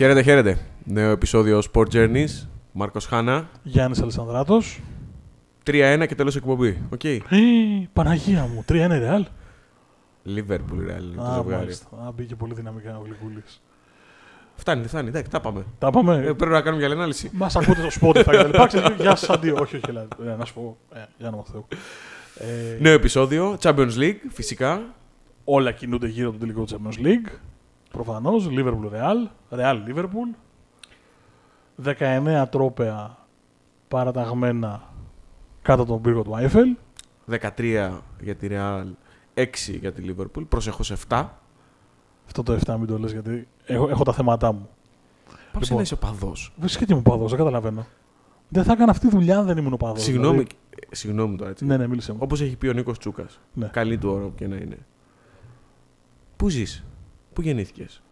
Χαίρετε, χαίρετε. Νέο επεισόδιο Sport Journeys. Μάρκος Χάνα. Γιάννης Αλεξανδράτος. 3-1 και τέλος εκπομπή. Οκ. Ε, Παναγία μου, 3-1 Real. Liverpool Real είναι το Α, ζευγάρι. μάλιστα. Α, μπήκε πολύ δυναμικά ο Γλυκούλης. Φτάνει, φτάνει. Εντάξει, τα πάμε. Τα πάμε. Ε, πρέπει να κάνουμε για άλλη ανάλυση. Μας ακούτε στο Spotify και τα λοιπά. Ξέρετε, Γεια σας, αντίο. Όχι, όχι, ελάτε. Ε, να σου πω. Ε, για όνομα Θεού. Ε, Νέο επεισόδιο. Champions League, φυσικά. Όλα κινούνται γύρω από τον τελικό Champions League. Προφανώς. Liverpool Real. Real Liverpool. 19 τρόπαια παραταγμένα κάτω από τον πύργο του Άιφελ. 13 για τη Real, 6 για τη Liverpool. Προσεχώς 7. Αυτό το 7 μην το λες γιατί έχω, έχω τα θέματά μου. Πάψε Λοιπόν. να είσαι παδός. Φυσικά και είμαι παδός, δεν καταλαβαίνω. Δεν θα έκανα αυτή τη δουλειά αν δεν ήμουν παδός. Συγγνώμη, ε, συγγνώμη τώρα έτσι. Ναι, ναι, μίλησε μου. Όπως έχει πει ο Νίκος Τσούκας. Ναι. Καλή του ώρα και να είναι. Πού ζεις, πού γεννήθηκες;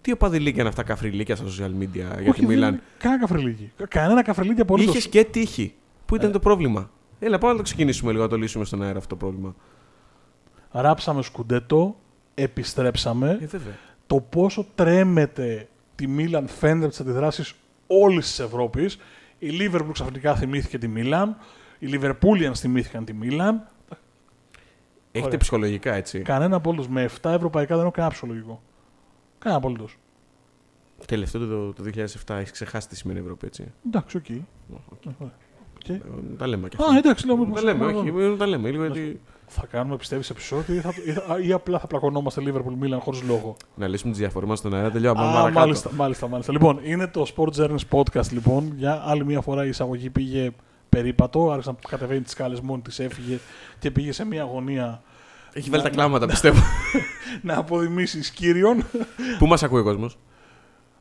Τι οπαδηλίκια είναι αυτά καφριλίκια στα social media για τη Όχι, δεν Μίλαν. είναι Κανένα καφριλίκι. Κα- Κανένα καφριλίκι απολύτω. Είχες και τύχη. Πού ήταν Ε. το πρόβλημα; Έλα, πάμε να το ξεκινήσουμε λίγο, να το λύσουμε στον αέρα αυτό το πρόβλημα. Ράψαμε σκουντέτο, επιστρέψαμε. Ε, βέβαια. Το πόσο τρέμεται τη Μίλαν φαίνεται από τι αντιδράσεις όλης της Ευρώπης. Η Λίβερπουλ ξαφνικά θυμήθηκε τη Μίλαν. Οι Λιβερπούλιανς θυμήθηκαν τη Μίλαν. Έχετε Ωραία. ψυχολογικά έτσι. Κανένα απολύτως. Με 7 ευρωπαϊκά δεν έχω κανένα ψυχολογικό. Κανένα απολύτως. Τελευταίο το, το 2007 έχει ξεχάσει τι σημαίνει Ευρώπη, έτσι. Εντάξει, OK. OK. OK. Ε, Τα λέμε και Α, αυτά. εντάξει, λέω. Τα λέμε, όχι, ε, τα λέμε λίγο γιατί. Θα κάνουμε, πιστεύεις, επεισόδιο ή, θα, ή, θα- ή απλά θα πλακωνόμαστε Liverpool Milan χωρίς λόγο; Να λύσουμε τι διαφορές μας στον αέρα. Τελειώνουμε. Α, παρακάτω. μάλιστα, μάλιστα, μάλιστα. Λοιπόν, είναι το Sport Journeys Podcast, λοιπόν. Για άλλη μια φορά η εισαγωγή πήγε περίπατο. Άρχισε να κατεβαίνει τις σκάλε μόνη της, έφυγε και πήγε σε μια αγωνία Έχει βάλει τα Να- κλάματα, πιστεύω. να αποδημήσεις κύριον. Πού μας ακούει ο κόσμος;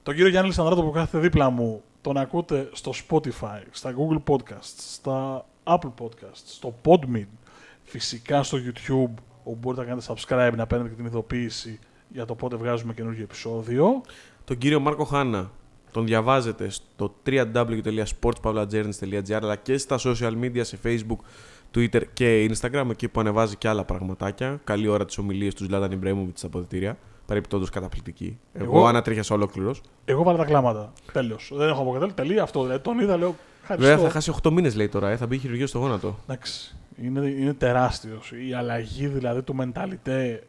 τον κύριο Γιάννη Λισανδράτο που κάθεται δίπλα μου τον ακούτε στο Spotify, στα Google Podcasts, στα Apple Podcasts, στο Podmeet, φυσικά στο YouTube, όπου μπορείτε να κάνετε subscribe, να παίρνετε και την ειδοποίηση για το πότε βγάζουμε καινούργιο επεισόδιο. Τον κύριο Μάρκο Χάνα τον διαβάζετε στο www.sportspavlagernis.gr αλλά και στα social media σε Facebook, Twitter και Instagram εκεί που ανεβάζει και άλλα πραγματάκια. Καλή ώρα τις ομιλίες του Ζλάταν Ιμπρέμοβιτ στα αποδητήρια. Παρεπιπτόντως καταπληκτική. Εγώ, Εγώ- ανατρίχιασα ολόκληρος. Εγώ βάλα τα κλάματα. Τέλος. Δεν έχω αποκατέλει. Τελεία αυτό. Δηλαδή, τον είδα, λέω. Βέβαια Ευχαριστώ. θα χάσει 8 μήνες λέει τώρα, ε, θα μπει χειρουργείο στο γόνατο. Εντάξει. Είναι, είναι τεράστιος. Η αλλαγή δηλαδή του μενταλιτέ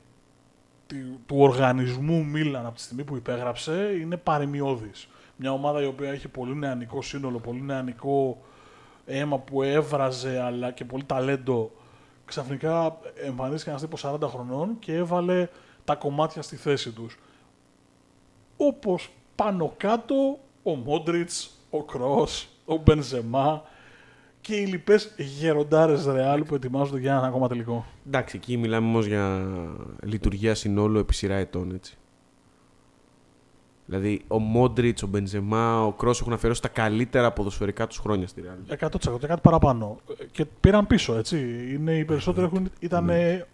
του, του οργανισμού Μίλαν από τη στιγμή που υπέγραψε είναι παρεμιώδη. Μια ομάδα η οποία έχει πολύ νεανικό σύνολο, πολύ νεανικό αίμα που έβραζε αλλά και πολύ ταλέντο. Ξαφνικά εμφανίστηκε ένας τύπος 40 χρονών και έβαλε τα κομμάτια στη θέση τους. Όπως πάνω κάτω ο Μόντριτς, ο Κρός, ο Μπενζεμά και οι λοιπές γεροντάρες Ρεάλ που ετοιμάζονται για ένα ακόμα τελικό. Εντάξει, εκεί μιλάμε όμως για λειτουργία συνόλου επί σειρά ετών, έτσι. Δηλαδή, ο Μόντριτς, ο Μπενζεμά, ο Κρος έχουν αφιερώσει τα καλύτερα ποδοσφαιρικά τους χρόνια στη Real. 100% και κάτι παραπάνω. Ε, Και πήραν πίσω, έτσι. Είναι, οι περισσότεροι έχουν, ήταν, Ναι.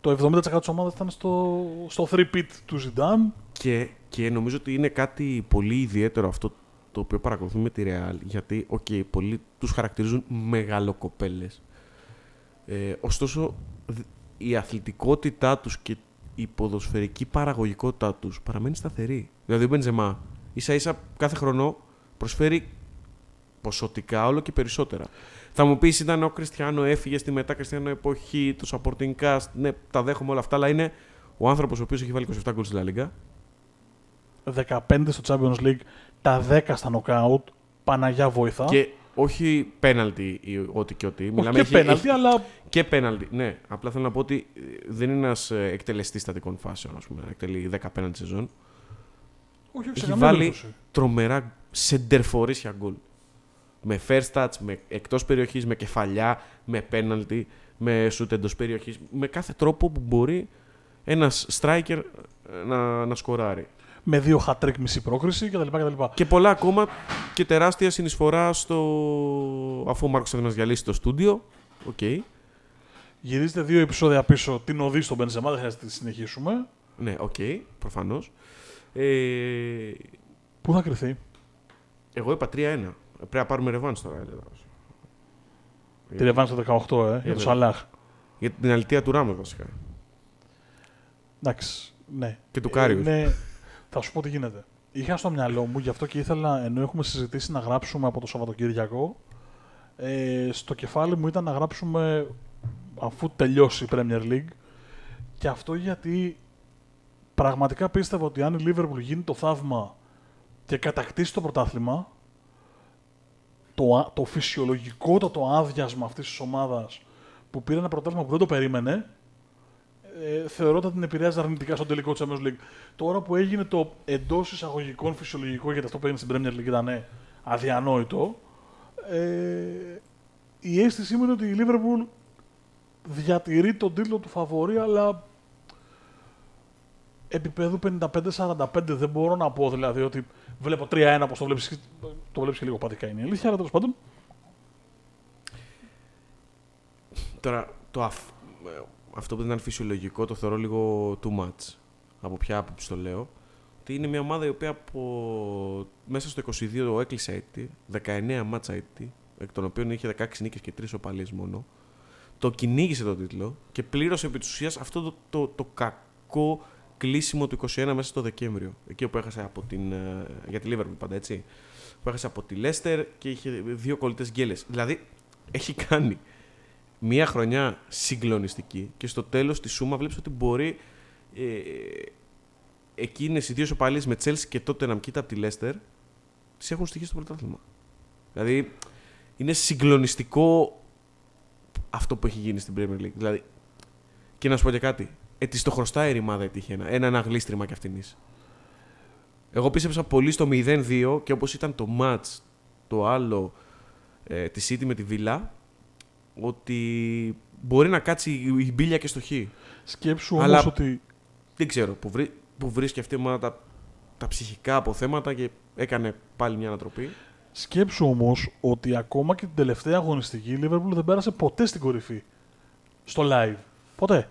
το 70% της ομάδας ήταν στο, στο 3-peat του Ζιντάν. Και, και νομίζω ότι είναι κάτι πολύ ιδιαίτερο αυτό το οποίο παρακολουθούμε με τη Real. Γιατί, οκ, πολλοί τους χαρακτηρίζουν μεγαλοκοπέλες. Ε, ωστόσο, δ- η αθλητικότητά τους και η ποδοσφαιρική παραγωγικότητά τους παραμένει σταθερή. Δηλαδή, ο Μπεντζεμά ίσα ίσα κάθε χρόνο προσφέρει ποσοτικά όλο και περισσότερα. Θα μου πεις, ήταν ο Κριστιανό, έφυγε στη μετά Κριστιανό εποχή, το supporting cast. Ναι, τα δέχομαι όλα αυτά, αλλά είναι ο άνθρωπος ο οποίος έχει βάλει 27 γκολ στη La Liga. 15 στο Champions League, τα 10 στα knockout. Παναγιά βοηθά. Και όχι πέναλτι ή ό,τι και ό,τι. Όχι και έχει- πέναλτι, έχει- αλλά Και πέναλτι. Ναι, απλά θέλω να πω ότι ε, δεν είναι ένας εκτελεστής στατικών φάσεων, ας πούμε. να Εκτελεί 10 πέναλτι σεζόν. όχι, όχι, σε Έχει καμία βάλει περίπτωση. τρομερά σεντερφορίσια γκολ. Με first touch, με εκτός περιοχής, με κεφαλιά, με πέναλτι, με σούτ εντός περιοχής. Με κάθε τρόπο που μπορεί ένας striker ε, να, να σκοράρει. Με δύο hat-trick μισή πρόκριση κτλ. κτλ. Και πολλά ακόμα και τεράστια συνεισφορά στο... αφού ο Μάρκος θα μας διαλύσει το στούντιο. Οκ. Γυρίζετε δύο επεισόδια πίσω την ωδή στον Μπενζεμά, δεν χρειάζεται να τη συνεχίσουμε. Ναι, οκ, προφανώς. Ε, Πού θα κριθεί; εγώ είπα 3-1. Πρέπει να πάρουμε ρεβάνς τώρα, έλεγα. Τη ρεβάνς το 18, ε, για βέβαια. το Σαλάχ. Για την αλητεία του Ράμος βασικά. Εντάξει, ναι. Και του Κάριους. Ναι, θα σου πω τι γίνεται. είχα στο μυαλό μου, γι' αυτό και ήθελα, ενώ έχουμε συζητήσει να γράψουμε από το Σαββατοκύριακο, ε, στο κεφάλι μου ήταν να γράψουμε αφού τελειώσει η Premier League. Και αυτό γιατί πραγματικά πίστευα ότι αν η Liverpool γίνει το θαύμα και κατακτήσει το πρωτάθλημα, το, το φυσιολογικότατο άδειασμα αυτής της ομάδας που πήρε ένα πρωτάθλημα που δεν το περίμενε, ε, θεωρώ ότι την επηρέαζε αρνητικά στο τελικό τη Champions League. Τώρα που έγινε το εντός εισαγωγικών φυσιολογικό, γιατί αυτό που έγινε στην Premier League ήταν αδιανόητο, ε, η αίσθησή μου είναι ότι η Liverpool διατηρεί τον τίτλο του φαβορή, αλλά επίπεδου 55-45 δεν μπορώ να πω δηλαδή ότι βλέπω 3-1 όπως το βλέπεις, το βλέπεις και λίγο πατικά είναι η αλήθεια, αλλά τέλος πάντων. Τώρα, το αφ... αυτό που δεν ήταν φυσιολογικό το θεωρώ λίγο too much. Από ποια άποψη το λέω. Ότι είναι μια ομάδα η οποία από... μέσα στο 22 έκλεισε έτη, 19 μάτσα έτη, εκ των οποίων είχε 16 νίκες και 3 οπαλίες μόνο. Το κυνήγησε τον τίτλο και πλήρωσε επί της ουσίας αυτό το, το, το κακό κλείσιμο του 21 μέσα στο Δεκέμβριο. Εκεί που έχασε από την. Ε, για τη Liverpool πάντα έτσι. Που έχασε από τη Leicester και είχε δύο κολλητές γκέλες. Δηλαδή έχει κάνει μία χρονιά συγκλονιστική και στο τέλος της Σούμα βλέπεις ότι μπορεί ε, εκείνες οι δύο σοπαλίες με Chelsea και τότε να κοίτα από τη Leicester τις έχουν στοιχεί στο πρωτάθλημα. Δηλαδή είναι συγκλονιστικό αυτό που έχει γίνει στην Premier League. Δηλαδή, και να σου πω και κάτι. Ε, της το χρωστάει η ρημάδα έτυχε ένα. Ένα, ένα γλίστριμα κι αυτήν. Εγώ πίστεψα πολύ στο 0-2 και όπως ήταν το match το άλλο ε, της City με τη Βίλα, ότι μπορεί να κάτσει η μπίλια και στο χ. Σκέψου όμως ότι. Δεν ξέρω που, βρί, που βρίσκει αυτή η ομάδα τα, τα ψυχικά αποθέματα και έκανε πάλι μια ανατροπή. Σκέψου όμως ότι ακόμα και την τελευταία αγωνιστική η Liverpool δεν πέρασε ποτέ στην κορυφή. Στο live. Ποτέ.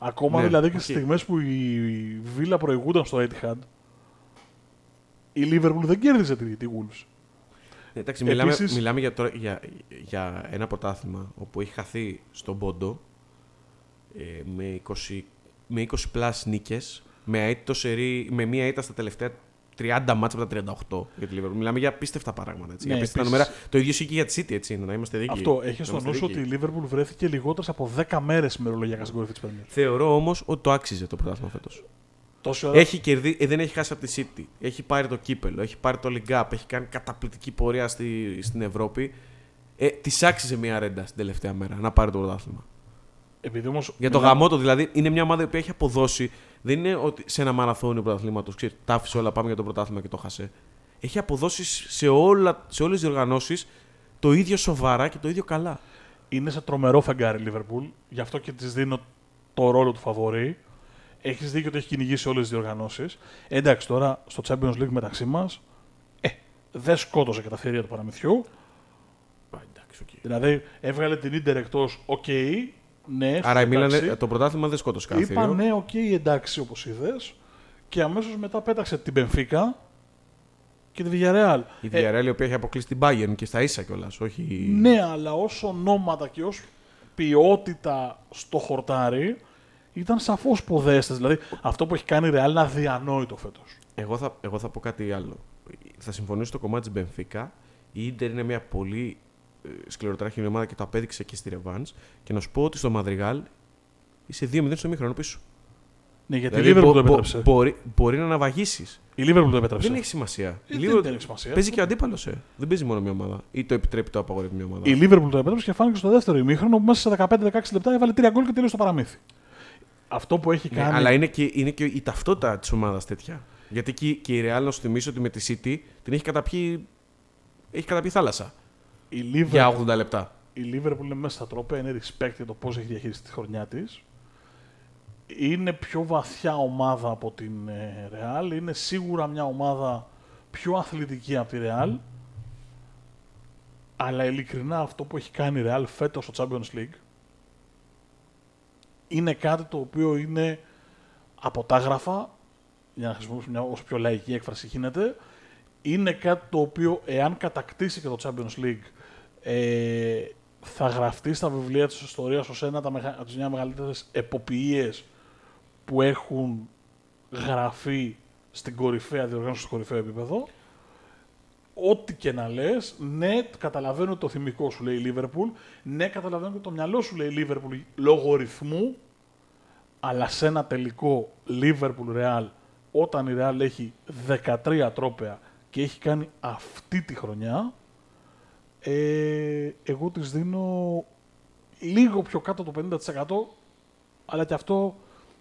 Ακόμα ναι, δηλαδή και στις στιγμές που η Βίλα προηγούνταν στο Etihad, η Liverpool δεν κέρδισε τη, τη Wolves. Ναι, εντάξει, μιλάμε, μιλάμε για, για, για ένα πρωτάθλημα όπου έχει χαθεί στον πόντο ε, με 20, με 20 plus νίκες, με, με μία ήττα στα τελευταία 30 μάτσα από τα 38 για τη Liverpool. Μιλάμε για απίστευτα πράγματα. Έτσι. Ναι, για απίστευτα νούμερα. Το ίδιο ισχύει και για τη City, έτσι, να είμαστε δίκαιοι. Αυτό. Έχει στο νου ότι η Liverpool βρέθηκε λιγότερες από 10 μέρες ημερολογιακά στην κορυφή της Premier. Θεωρώ όμως ότι το άξιζε το πρωτάθλημα φέτος. Έχει κερδί, ε, δεν έχει χάσει από τη City. Έχει πάρει το κύπελο, έχει πάρει το League Up, έχει κάνει καταπληκτική πορεία στη, στην Ευρώπη. Ε, της άξιζε μια ρέντα στην τελευταία μέρα να πάρει το πρωτάθλημα. Επειδή όμως, Για το μιλά... το δηλαδή είναι μια ομάδα που έχει αποδώσει. Δεν είναι ότι σε ένα μαραθώνιο πρωταθλήματος τα άφησε όλα, πάμε για το πρωτάθλημα και το χασε. Έχει αποδώσει σε, όλα, σε όλες τις διοργανώσεις το ίδιο σοβαρά και το ίδιο καλά. Είναι σε τρομερό φεγγάρι η Λίβερπουλ, γι' αυτό και της δίνω το ρόλο του φαβορή. Έχεις δίκιο ότι έχει κυνηγήσει όλες τις διοργανώσεις. Εντάξει, τώρα στο Champions League μεταξύ μας, ε, δεν σκότωσε και τα θηρία του παραμυθιού. εντάξει, okay. Δηλαδή έβγαλε την Inter εκτός, οκ, ναι, Άρα η Μίλαν το πρωτάθλημα δεν σκότωσε κάτι. Είπα ναι, OK, okay, εντάξει όπως είδες. Και αμέσως μετά πέταξε την Benfica και τη Villarreal. Η Villarreal ε, η οποία έχει αποκλείσει την Bayern και στα ίσα κιόλας. Όχι... Ναι, αλλά ω ονόματα και ως ποιότητα στο χορτάρι ήταν σαφώς ποδέστες. Δηλαδή αυτό που έχει κάνει η Real είναι αδιανόητο φέτος. Εγώ θα, εγώ θα πω κάτι άλλο. Θα συμφωνήσω στο κομμάτι της Μπενφίκα. Η Ιντερ είναι μια πολύ ε, σκληροτράχη ομάδα και το απέδειξε και στη Ρεβάν. Και να σου πω ότι στο Μαδριγάλ είσαι 2-0 στο μήχρονο πίσω. Ναι, γιατί δηλαδή, η Liverpool το επέτρεψε. Μπορεί, μπορεί να ναυαγήσει. Η Liverpool το επέτρεψε. Δεν έχει σημασία. Ε, η δεν έχει σημασία. Παίζει και ο αντίπαλος. Ε. Δεν παίζει μόνο μια ομάδα. Ή το επιτρέπει το απαγορεύει μια ομάδα. Η Liverpool το επέτρεψε και φάνηκε στο δεύτερο ημίχρονο που μέσα σε 15-16 λεπτά έβαλε 3 γκολ και τελείωσε το παραμύθι. Αυτό που έχει ναι, κάνει. αλλά είναι και, είναι και η ταυτότητα της ομάδας τέτοια. Γιατί και, και η Real, να σου θυμίσω ότι με τη City την έχει καταπιεί, έχει καταπιεί θάλασσα. Η Liverpool, για 80 λεπτά. Η Liverpool είναι μέσα στα τρόπια, είναι respect για το πώς έχει διαχειριστεί τη χρονιά της. Είναι πιο βαθιά ομάδα από την ε, Real. Είναι σίγουρα μια ομάδα πιο αθλητική από τη Real. Αλλά ειλικρινά αυτό που έχει κάνει η Real φέτος στο Champions League είναι κάτι το οποίο είναι αποτάγραφα, για να χρησιμοποιήσω μια όσο πιο λαϊκή έκφραση γίνεται, είναι κάτι το οποίο εάν κατακτήσει και το Champions League ε, θα γραφτεί στα βιβλία της ιστορίας ως ένα από τις μια μεγαλύτερες εποποιίες που έχουν γραφεί στην κορυφαία διοργάνωση, στο κορυφαίο επίπεδο. Ό,τι και να λες, ναι, καταλαβαίνω το θυμικό σου λέει η Λίβερπουλ, ναι, καταλαβαίνω και το μυαλό σου λέει η Λίβερπουλ λόγω ρυθμού, αλλά σε ένα τελικό Liverpool Real, όταν η Real έχει 13 τρόπαια και έχει κάνει αυτή τη χρονιά, ε, εγώ της δίνω λίγο πιο κάτω το 50% αλλά και αυτό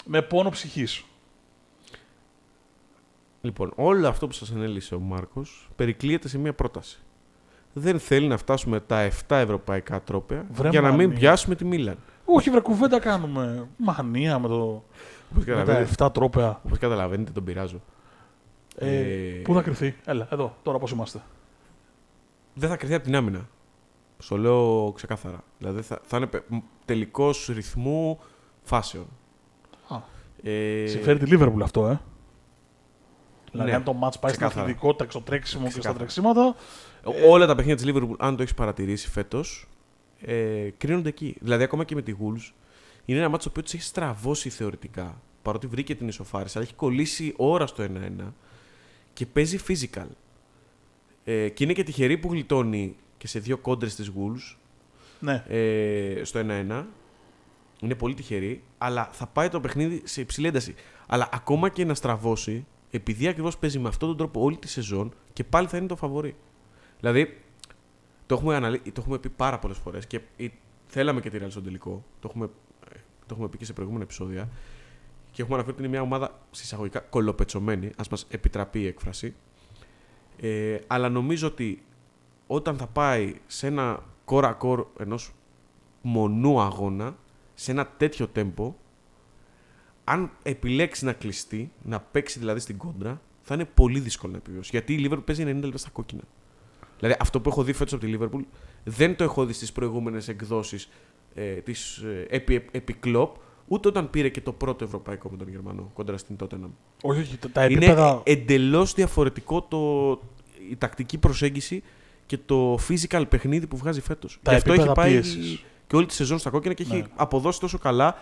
με πόνο ψυχής. Λοιπόν, όλο αυτό που σας ανέλησε ο Μάρκος περικλείεται σε μία πρόταση. Δεν θέλει να φτάσουμε τα 7 ευρωπαϊκά τρόπαια Βρε για να μην μανία. πιάσουμε τη Μίλαν. Όχι, βρε κουβέντα κάνουμε. Μανία με, το, Όπως με τα καταλαβαίνετε, 7 τρόπαια. όπως καταλαβαίνετε τον πειράζω. Ε, Ε, Πού θα κρυθεί; Έλα, εδώ, τώρα πώς είμαστε. δεν θα κρυθεί από την άμυνα. Στο λέω ξεκάθαρα. Δηλαδή θα, θα είναι τελικός ρυθμού φάσεων. Α, Ε, Συμφέρει τη Liverpool αυτό, ε. Δηλαδή, ναι, αν το μάτς πάει στην ξεκάθαρα. αθλητικότητα, στο τρέξιμο και στα Ξεκάθαρα. τρεξίματα, Ό- Όλα τα παιχνίδια της Liverpool, αν το έχεις παρατηρήσει φέτος, ε, κρίνονται εκεί. Δηλαδή, ακόμα και με τη Wolves, είναι ένα μάτσο που τη έχει στραβώσει θεωρητικά. Παρότι βρήκε την ισοφάριση, αλλά έχει κολλήσει ώρα στο 1-1 και παίζει physical. Ε, και είναι και τυχερή που γλιτώνει και σε δύο κόντρες της Wolves ναι. ε, στο 1-1. Είναι πολύ τυχερή, αλλά θα πάει το παιχνίδι σε υψηλή ένταση. Αλλά ακόμα και να στραβώσει, επειδή ακριβώς παίζει με αυτόν τον τρόπο όλη τη σεζόν και πάλι θα είναι το φαβορή. Δηλαδή, το έχουμε, αναλύ... το έχουμε πει πάρα πολλές φορές και η- θέλαμε και τη Real στον τελικό. Το έχουμε, ε, το έχουμε πει και σε προηγούμενα επεισόδια. Και έχουμε αναφέρει ότι είναι μια ομάδα συσσαγωγικά κολοπετσωμένη, ας μας επιτραπεί η έκφραση. Ε, αλλά νομίζω ότι όταν θα πάει σε ένα κόρα-κόρ ενός μονού αγώνα, σε ένα τέτοιο τέμπο, αν επιλέξει να κλειστεί, να παίξει δηλαδή στην κόντρα, θα είναι πολύ δύσκολο να επιβιώσει. Γιατί η Liverpool παίζει 90 λεπτά στα κόκκινα. Δηλαδή αυτό που έχω δει φέτος από τη Liverpool δεν το έχω δει στις προηγούμενες εκδόσεις ε, της ε, επί, επί κλόπ, ούτε όταν πήρε και το πρώτο ευρωπαϊκό με τον Γερμανό κόντρα στην Tottenham. Όχι, όχι, τα- τα Είναι επίπεδα... εντελώς διαφορετικό το, η τακτική προσέγγιση και το physical παιχνίδι που βγάζει φέτος. Τα Γι' αυτό έχει επίπεδα πάει πίεσης. και όλη τη σεζόν στα κόκκινα και έχει Ναι. αποδώσει τόσο καλά.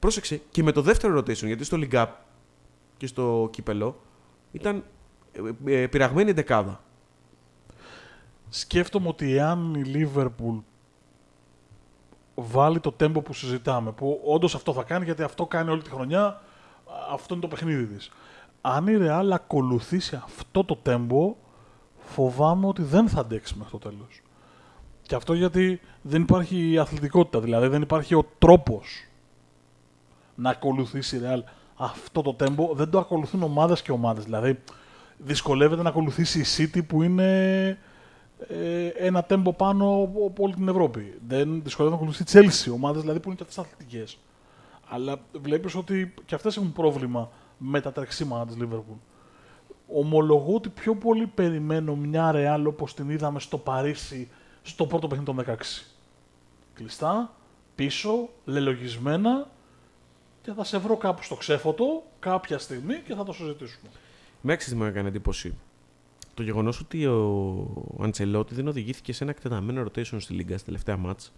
Πρόσεξε και με το δεύτερο rotation, γιατί στο League Cup και στο κύπελο ήταν ε, ε, πειραγμένη δεκάδα. Σκέφτομαι ότι εάν η Liverpool βάλει το τέμπο που συζητάμε, που όντως αυτό θα κάνει γιατί αυτό κάνει όλη τη χρονιά, α, αυτό είναι το παιχνίδι της. Αν η Real ακολουθήσει αυτό το τέμπο, φοβάμαι ότι δεν θα αντέξει μέχρι το τέλος. Και αυτό γιατί δεν υπάρχει αθλητικότητα, δηλαδή δεν υπάρχει ο τρόπος να ακολουθήσει η Real αυτό το τέμπο. Δεν το ακολουθούν ομάδες και ομάδες. Δηλαδή δυσκολεύεται να ακολουθήσει η City που είναι ε, ένα τέμπο πάνω από όλη την Ευρώπη. Δεν δυσκολεύεται να ακολουθήσει η Chelsea, ομάδες δηλαδή που είναι και αυτές αθλητικές. Αλλά βλέπεις ότι και αυτές έχουν πρόβλημα με τα τρεξίματα της Liverpool. Ομολογώ ότι πιο πολύ περιμένω μια Real όπως την είδαμε στο Παρίσι στο πρώτο παιχνίδι των 16. Κλειστά, πίσω, λελογισμένα και θα σε βρω κάπου στο ξέφωτο κάποια στιγμή και θα το συζητήσουμε. Με έξι μου έκανε εντύπωση. Το γεγονός ότι ο Αντσελότη δεν οδηγήθηκε σε ένα εκτεταμένο rotation στη Λίγκα στα τελευταία μάτς,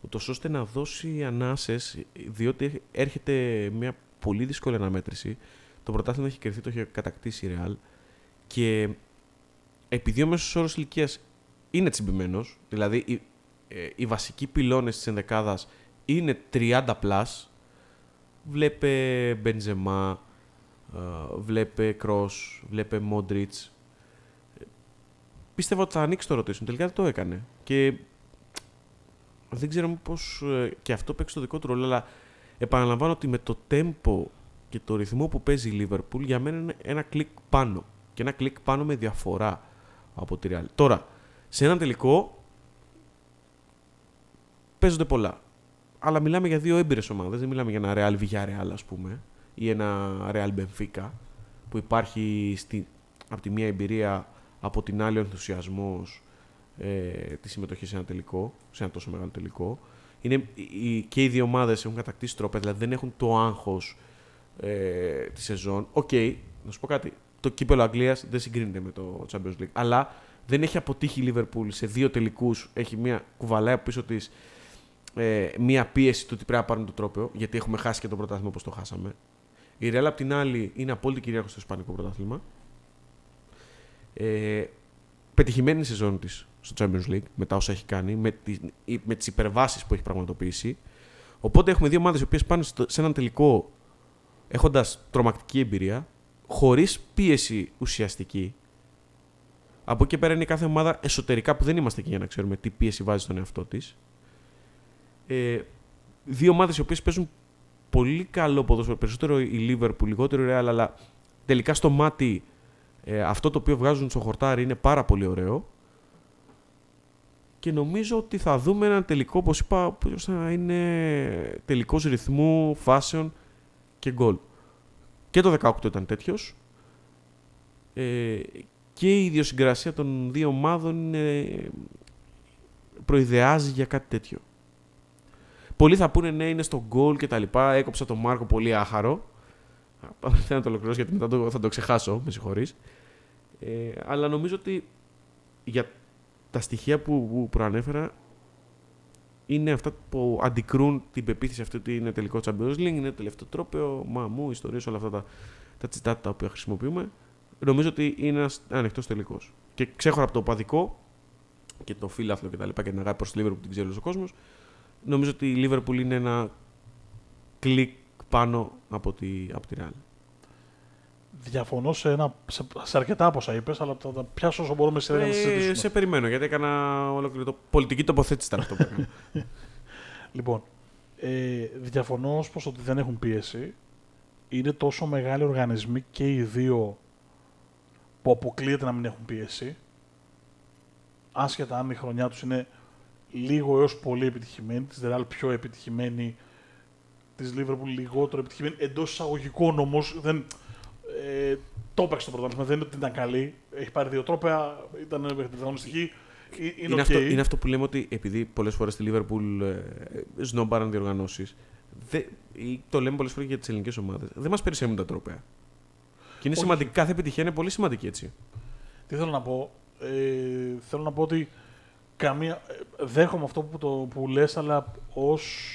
ούτως ώστε να δώσει ανάσες, διότι έρχεται μια πολύ δύσκολη αναμέτρηση. Το πρωτάθλημα έχει κρυφθεί, το έχει κατακτήσει η Real. Και επειδή ο μέσος όρος ηλικίας είναι τσιμπημένος, δηλαδή οι, ε, οι βασικοί πυλώνες της ενδεκάδας είναι 30 plus, βλέπε Μπεντζεμά, ε, βλέπε Κρός, βλέπε Μόντριτς. Πίστευα ότι θα ανοίξει το rotation, τελικά δεν το έκανε. Και δεν ξέρω πώς ε, και αυτό παίξει το δικό του ρόλο, αλλά επαναλαμβάνω ότι με το tempo και το ρυθμό που παίζει η Liverpool για μένα είναι ένα κλικ πάνω. Και ένα κλικ πάνω με διαφορά από τη Real. Τώρα, σε έναν τελικό παίζονται πολλά. Αλλά μιλάμε για δύο έμπειρες ομάδες. Δεν μιλάμε για ένα Real Villarreal, ας πούμε, ή ένα Real Benfica, που υπάρχει στη, από τη μία εμπειρία, από την άλλη ο ενθουσιασμός ε, της συμμετοχής σε ένα τελικό, σε ένα τόσο μεγάλο τελικό. Είναι, οι, και οι δύο ομάδες έχουν κατακτήσει τρόπαια, δηλαδή δεν έχουν το άγχος ε, τη σεζόν. Οκ, να σου πω κάτι. Το κύπελο Αγγλίας δεν συγκρίνεται με το Champions League. Αλλά δεν έχει αποτύχει η Liverpool σε δύο τελικούς. Έχει μια κουβαλάει πίσω της ε, μια πίεση του ότι πρέπει να πάρουν το τρόπαιο, γιατί έχουμε χάσει και το πρωτάθλημα όπως το χάσαμε. Η Real απ' την άλλη είναι απόλυτη κυρίαρχος στο Ισπανικό πρωτάθλημα. Ε, πετυχημένη η σεζόν της στο Champions League με τα όσα έχει κάνει, με, τις, με τις υπερβάσεις που έχει πραγματοποιήσει. Οπότε έχουμε δύο ομάδες οι οποίες πάνε σε έναν τελικό έχοντας τρομακτική εμπειρία, χωρίς πίεση ουσιαστική. Από εκεί πέρα είναι κάθε ομάδα εσωτερικά που δεν είμαστε εκεί για να ξέρουμε τι πίεση βάζει στον εαυτό της. Ε, δύο ομάδες οι οποίες παίζουν πολύ καλό ποδόσφαιρο, περισσότερο η Liverpool, λιγότερο η Real, αλλά τελικά στο μάτι ε, αυτό το οποίο βγάζουν στο χορτάρι είναι πάρα πολύ ωραίο και νομίζω ότι θα δούμε ένα τελικό, όπως είπα, που θα είναι τελικός ρυθμού, φάσεων και γκολ. Και το 18 ήταν τέτοιος. Ε, και η ιδιοσυγκρασία των δύο ομάδων ε, προειδεάζει για κάτι τέτοιο. Πολλοί θα πούνε ναι, είναι στο γκολ και τα λοιπά. Έκοψα τον Μάρκο πολύ άχαρο. Θέλω να το ολοκληρώσω γιατί μετά το, θα το ξεχάσω, με συγχωρείς. Ε, αλλά νομίζω ότι για τα στοιχεία που, που προανέφερα είναι αυτά που αντικρούν την πεποίθηση αυτή ότι είναι τελικό Champions League, είναι τελευταίο τρόπαιο, μαμού, ιστορίες, όλα αυτά τα, τα τσιτάτα τα οποία χρησιμοποιούμε. Νομίζω ότι είναι ένας ανοιχτός τελικός. Και ξέχωρα από το παδικό και το φίλαθλο και τα λοιπά και την αγάπη προς τη Liverpool που την ξέρει ο κόσμος, νομίζω ότι η Liverpool είναι ένα κλικ πάνω από τη, από τη Real. Διαφωνώ σε, ένα, σε, σε αρκετά από όσα είπες, αλλά θα τα πιάσω όσο μπορούμε σε ε, συζητήσουμε. Σε περιμένω, γιατί έκανα ολόκληρο πολιτική τοποθέτηση ήταν αυτό που έκανα. λοιπόν, ε, διαφωνώ ως ότι δεν έχουν πίεση. Είναι τόσο μεγάλοι οργανισμοί και οι δύο που αποκλείεται να μην έχουν πίεση. Άσχετα αν η χρονιά τους είναι λίγο έως πολύ επιτυχημένη, της Real πιο επιτυχημένη, της Liverpool λιγότερο επιτυχημένη. Εντός εισαγωγικών όμω δεν, ε, το έπαιξε το πρωτάθλημα. Δεν είναι ότι ήταν καλή. Έχει πάρει δύο τρόπια, ήταν αγωνιστική. Ε, είναι, είναι, okay. αυτό, είναι αυτό που λέμε ότι επειδή πολλές φορές στη Λίβερπουλ ε, σνόμπαραν διοργανώσεις. Το λέμε πολλές φορές για τις ελληνικές ομάδες. Δεν μας περισσεύουν τα τρόπια. Και είναι σημαντικό. Κάθε επιτυχία είναι πολύ σημαντική έτσι. Τι θέλω να πω. Ε, θέλω να πω ότι καμία, ε, δέχομαι αυτό που, το, που λες, αλλά ως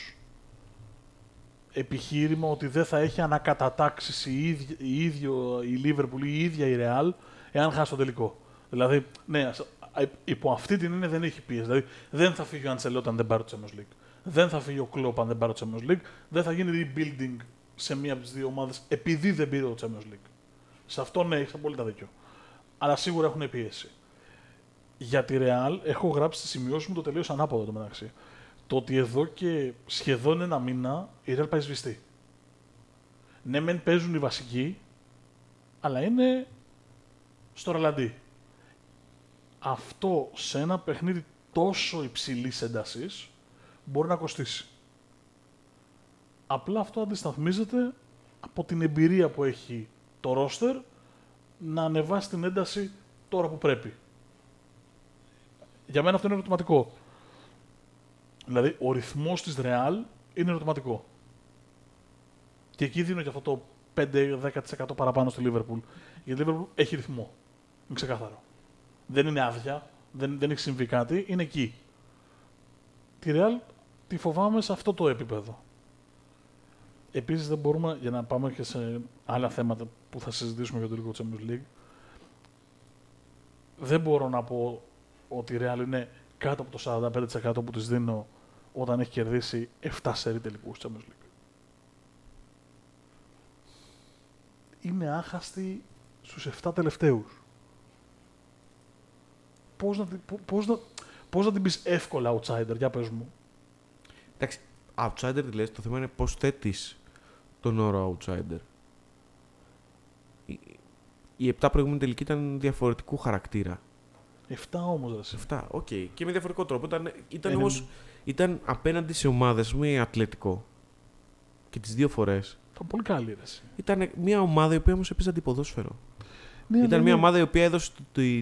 επιχείρημα ότι δεν θα έχει ανακατατάξεις η, ίδια, η, ίδιο, η Liverpool ή η ίδια η Real εάν χάσει το τελικό. Δηλαδή, ναι, υπό αυτή την είναι δεν έχει πίεση. Δηλαδή, δεν θα φύγει ο Αντσελό όταν δεν πάρει το Champions League. Δεν θα φύγει ο Κλόπ αν δεν πάρει το Champions League. Δεν θα γίνει rebuilding σε μία από τις δύο ομάδες επειδή δεν πήρε το Champions League. Σε αυτό ναι, έχει απόλυτα δίκιο. Αλλά σίγουρα έχουν πίεση. Για τη Real έχω γράψει τη σημειώσει μου το τελείως ανάποδο το μεταξύ το ότι εδώ και σχεδόν ένα μήνα η Real πάει σβηστή. Ναι, μεν παίζουν οι βασικοί, αλλά είναι στο ραλαντί. Αυτό σε ένα παιχνίδι τόσο υψηλής έντασης μπορεί να κοστίσει. Απλά αυτό αντισταθμίζεται από την εμπειρία που έχει το ρόστερ να ανεβάσει την ένταση τώρα που πρέπει. Για μένα αυτό είναι ερωτηματικό. Δηλαδή, ο ρυθμός της Real είναι ερωτηματικό. Και εκεί δίνω και αυτό το 5-10% παραπάνω στη Liverpool. Γιατί η Liverpool έχει ρυθμό. Είναι ξεκάθαρο. Δεν είναι άδεια, δεν, δεν έχει συμβεί κάτι, είναι εκεί. Τη Real τη φοβάμαι σε αυτό το επίπεδο. Επίσης δεν μπορούμε, για να πάμε και σε άλλα θέματα που θα συζητήσουμε για το λίγο Champions League, δεν μπορώ να πω ότι η Real είναι κάτω από το 45% που της δίνω όταν έχει κερδίσει 7 σερί τελικούς Champions League. Είναι άχαστη στους 7 τελευταίους. Πώς να, πώς να, πώς να την πεις εύκολα outsider, για πες μου. Εντάξει, outsider τι λες, το θέμα είναι πώς θέτεις τον όρο outsider. Οι 7 προηγούμενοι τελικοί ήταν διαφορετικού χαρακτήρα. 7 όμως, 7, OK. Okay. Και με διαφορετικό τρόπο. Ήταν, ήταν όμως ήταν απέναντι σε ομάδες, με Ατλετικό. Και τις δύο φορές. Ήταν πολύ καλή, ρε. Ήταν μια ομάδα η οποία όμως έπαιζε αντιποδόσφαιρο. Ναι, ήταν ναι, μια ναι. ομάδα η οποία έδωσε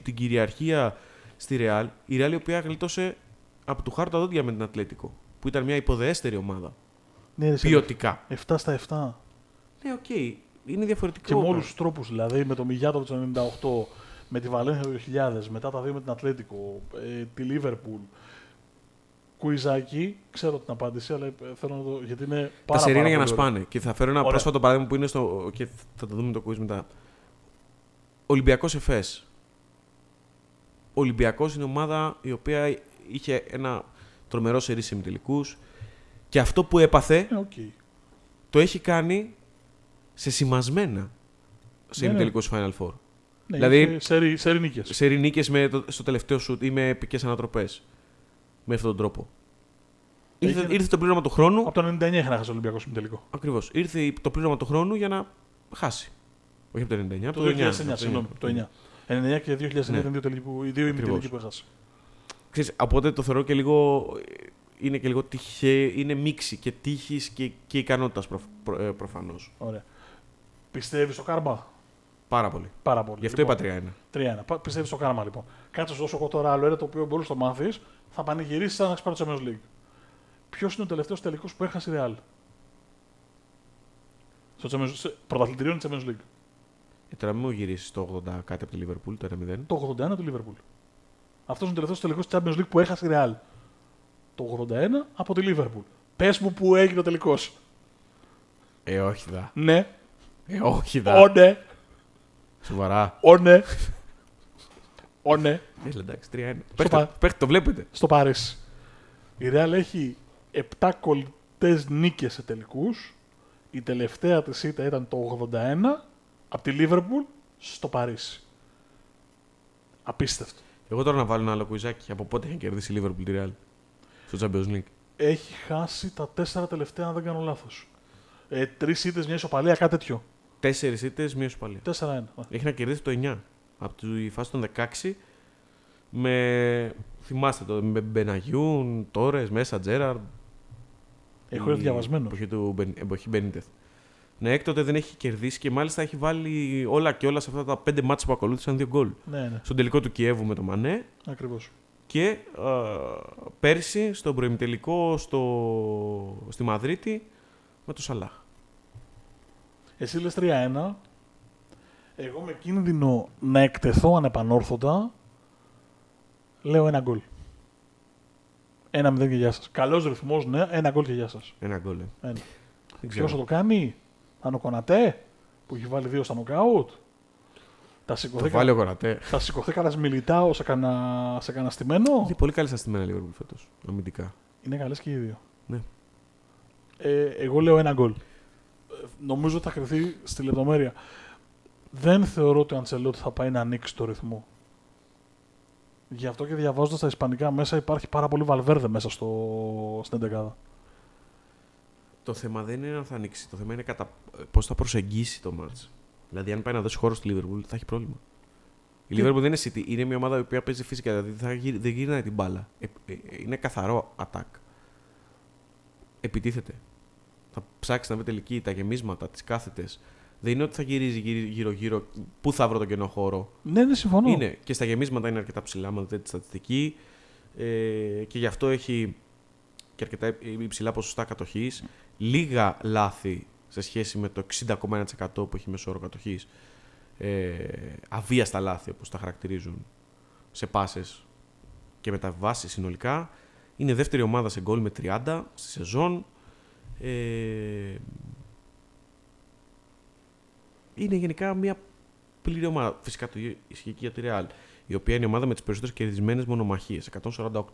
την κυριαρχία στη Real. Η Real η οποία γλιτώσε από του Χάρου τα δόντια με την Ατλέτικο. Που ήταν μια υποδεέστερη ομάδα. Ναι, Ποιοτικά. 7 στα 7. Ναι, OK. Okay. Είναι διαφορετικό. Και με όλους τους τρόπους. Δηλαδή με το Μιγιάτο του 98, με τη Βαλένθια του 2000, μετά τα δύο με την Ατλέτικο, ε, τη Λίβερπουλ, κουιζάκι, ξέρω την απάντηση, αλλά ε, θέλω να το. γιατί είναι Τα πάρα, σερί είναι πάρα για να πολύ ωραίο. σπάνε. Και θα φέρω ένα Ωραία. πρόσφατο παράδειγμα που είναι στο. και θα το δούμε το quiz μετά. Ολυμπιακός Εφές. Ο Ολυμπιακός είναι ομάδα η οποία είχε ένα τρομερό σερί σε και αυτό που έπαθε Ε, οκ. το έχει κάνει σε σημασμένα σε Ναι, ναι. ημιτελικούς Final Four. Ναι, Δηλαδή- είχε σερί, σερί νίκες. Σε νίκες με το, στο τελευταίο σουτ ή με επικές ανατροπές. Με αυτόν τον τρόπο. Ήρθε, Έγινε- ήρθε το πλήρωμα του χρόνου. Από το 99 είχε να χάσει ο Ολυμπιακός με τελικό. Ακριβώς. Ήρθε το πλήρωμα του χρόνου για να χάσει. Όχι από το 99, από Το το 2009, 9. συγγνώμη. Το 9. 99 και 2009 Ναι. ήταν δύο, τελικοί που- οι δύο ημιτελικοί που έχασε. Ξέρεις, οπότε το θεωρώ και λίγο. Είναι και λίγο τυχαίο. Είναι μίξη και τύχης και, και ικανότητας προ, προ, ε, προφανώς. Ωραία. Πιστεύεις στο κάρμα. Πάρα πολύ. Πάρα πολύ. Γι' αυτό Λοιπόν, είπα 3-1. 3-1. Πιστεύεις στο κάρμα λοιπόν. Κάτσε σου δώσω εγώ τώρα άλλο ένα το οποίο μπορείς να το μάθεις. Θα πανηγυρίσεις σαν να έχεις πάρει το Champions League. Ποιος είναι ο τελευταίος τελικός που έχασε η Real; Στο Champions- σε- πρωταθλητηρίων της Champions League. Ε, τώρα μην μου γυρίσεις το 80 κάτι από τη Liverpool, το 1-0. Το 81 του Liverpool. Αυτός είναι ο τελευταίος τελικός της Champions League που έχασε η Real. Το 81 από τη Liverpool. Πες μου που έγινε ο τελικός. Ε, όχι δα. Ναι, Ε, όχι ω δα. ναι, Σοβαρά. ω ναι. Ω ναι. Έλα εντάξει, 3-1. Στο Παίχτε, πα- παίχτε, το βλέπετε. στο Παρίσι. Η Real έχει 7 κολλητές νίκες σε τελικούς. Η τελευταία της ήττα ήταν το 81 από τη Liverpool στο Παρίσι. Απίστευτο. Εγώ τώρα να βάλω ένα άλλο κουιζάκι. Από πότε έχει κερδίσει η Liverpool τη Real στο Champions League. Έχει χάσει τα τέσσερα τελευταία, αν δεν κάνω λάθος. Ε, Τρεις ήττες, μια ισοπαλία, κάτι τέτοιο. Τέσσερις ήττες, μία ισοπαλία. 4-1. Έχει να κερδίσει το 9. Από τη φάση των 16 με. Θυμάστε το, με Μπεναγιούν, Τόρες, Μέσα, Τζέραρντ. Έχω έρθει διαβασμένο. Εποχή, του, Μπεν- εποχή Μπενίτεθ. Ναι, έκτοτε δεν έχει κερδίσει και μάλιστα έχει βάλει όλα και όλα σε αυτά τα πέντε μάτς που ακολούθησαν δύο γκολ. Ναι, ναι, Στον τελικό του Κιέβου με το Μανέ ακριβώς. και α, πέρσι στον προημιτελικό στο, στη Μαδρίτη με το Σαλάχ. Εσύ λες 3-1. Εγώ με κίνδυνο να εκτεθώ ανεπανόρθωτα, λέω ένα γκολ. Ένα μηδέν και γεια σας. Καλός ρυθμός, ναι. Ένα γκολ και γεια σας. Ένα γκολ. ε. Ένα. Δεν Ποιος ξέρω. θα το κάνει, θα είναι ο Κονατέ, που έχει βάλει δύο στα νοκάουτ. Θα Το σηκωθεί, βάλει κα... ο Κορατέ. θα σηκωθεί κανένας μιλιτάο σε κανένα, σε κανένα στημένο. Είναι πολύ καλή στα στημένα Liverpool φέτος, αμυντικά. Είναι καλές και οι δύο. Ναι. Ε, εγώ λέω ένα γκολ. Ε, νομίζω ότι θα κρυθεί στη λεπτομέρεια. Δεν θεωρώ ότι ο Αντσελότη θα πάει να ανοίξει το ρυθμό. Γι' αυτό και διαβάζοντας τα ισπανικά μέσα υπάρχει πάρα πολύ βαλβέρδε μέσα στο, στην 11. Το θέμα δεν είναι αν θα ανοίξει. Το θέμα είναι κατά πώς θα προσεγγίσει το μάτς. Δηλαδή, αν πάει να δώσει χώρο στη Liverpool, θα έχει πρόβλημα. Η Τι- Liverpool δεν είναι City. Είναι μια ομάδα η οποία παίζει φυσικά. Δηλαδή, θα γυρ- δεν γυρνάει την μπάλα. Ε, ε, ε, είναι καθαρό attack. Επιτίθεται. Θα ψάξεις να βρει τελική τα γεμίσματα, τις κάθετες. Δεν είναι ότι θα γυρίζει γύρι- γύρω-γύρω. Πού θα βρω τον κενό χώρο. Ναι, ναι, συμφωνώ. Είναι. Και στα γεμίσματα είναι αρκετά ψηλά, με δείτε τη στατιστική. Ε, και γι' αυτό έχει και αρκετά υψηλά ποσοστά κατοχής. Λίγα λάθη σε σχέση με το 60,1% που έχει μέσο όρο κατοχής. Ε, αβίαστα λάθη, όπως τα χαρακτηρίζουν, σε πάσες και μεταβάσεις συνολικά. Είναι δεύτερη ομάδα σε γκολ με 30 στη σεζόν. Ε, είναι γενικά μια πλήρη ομάδα. Φυσικά το ίδιο ισχύει και για τη Real, η οποία είναι η ομάδα με τις περισσότερες κερδισμένες μονομαχίες,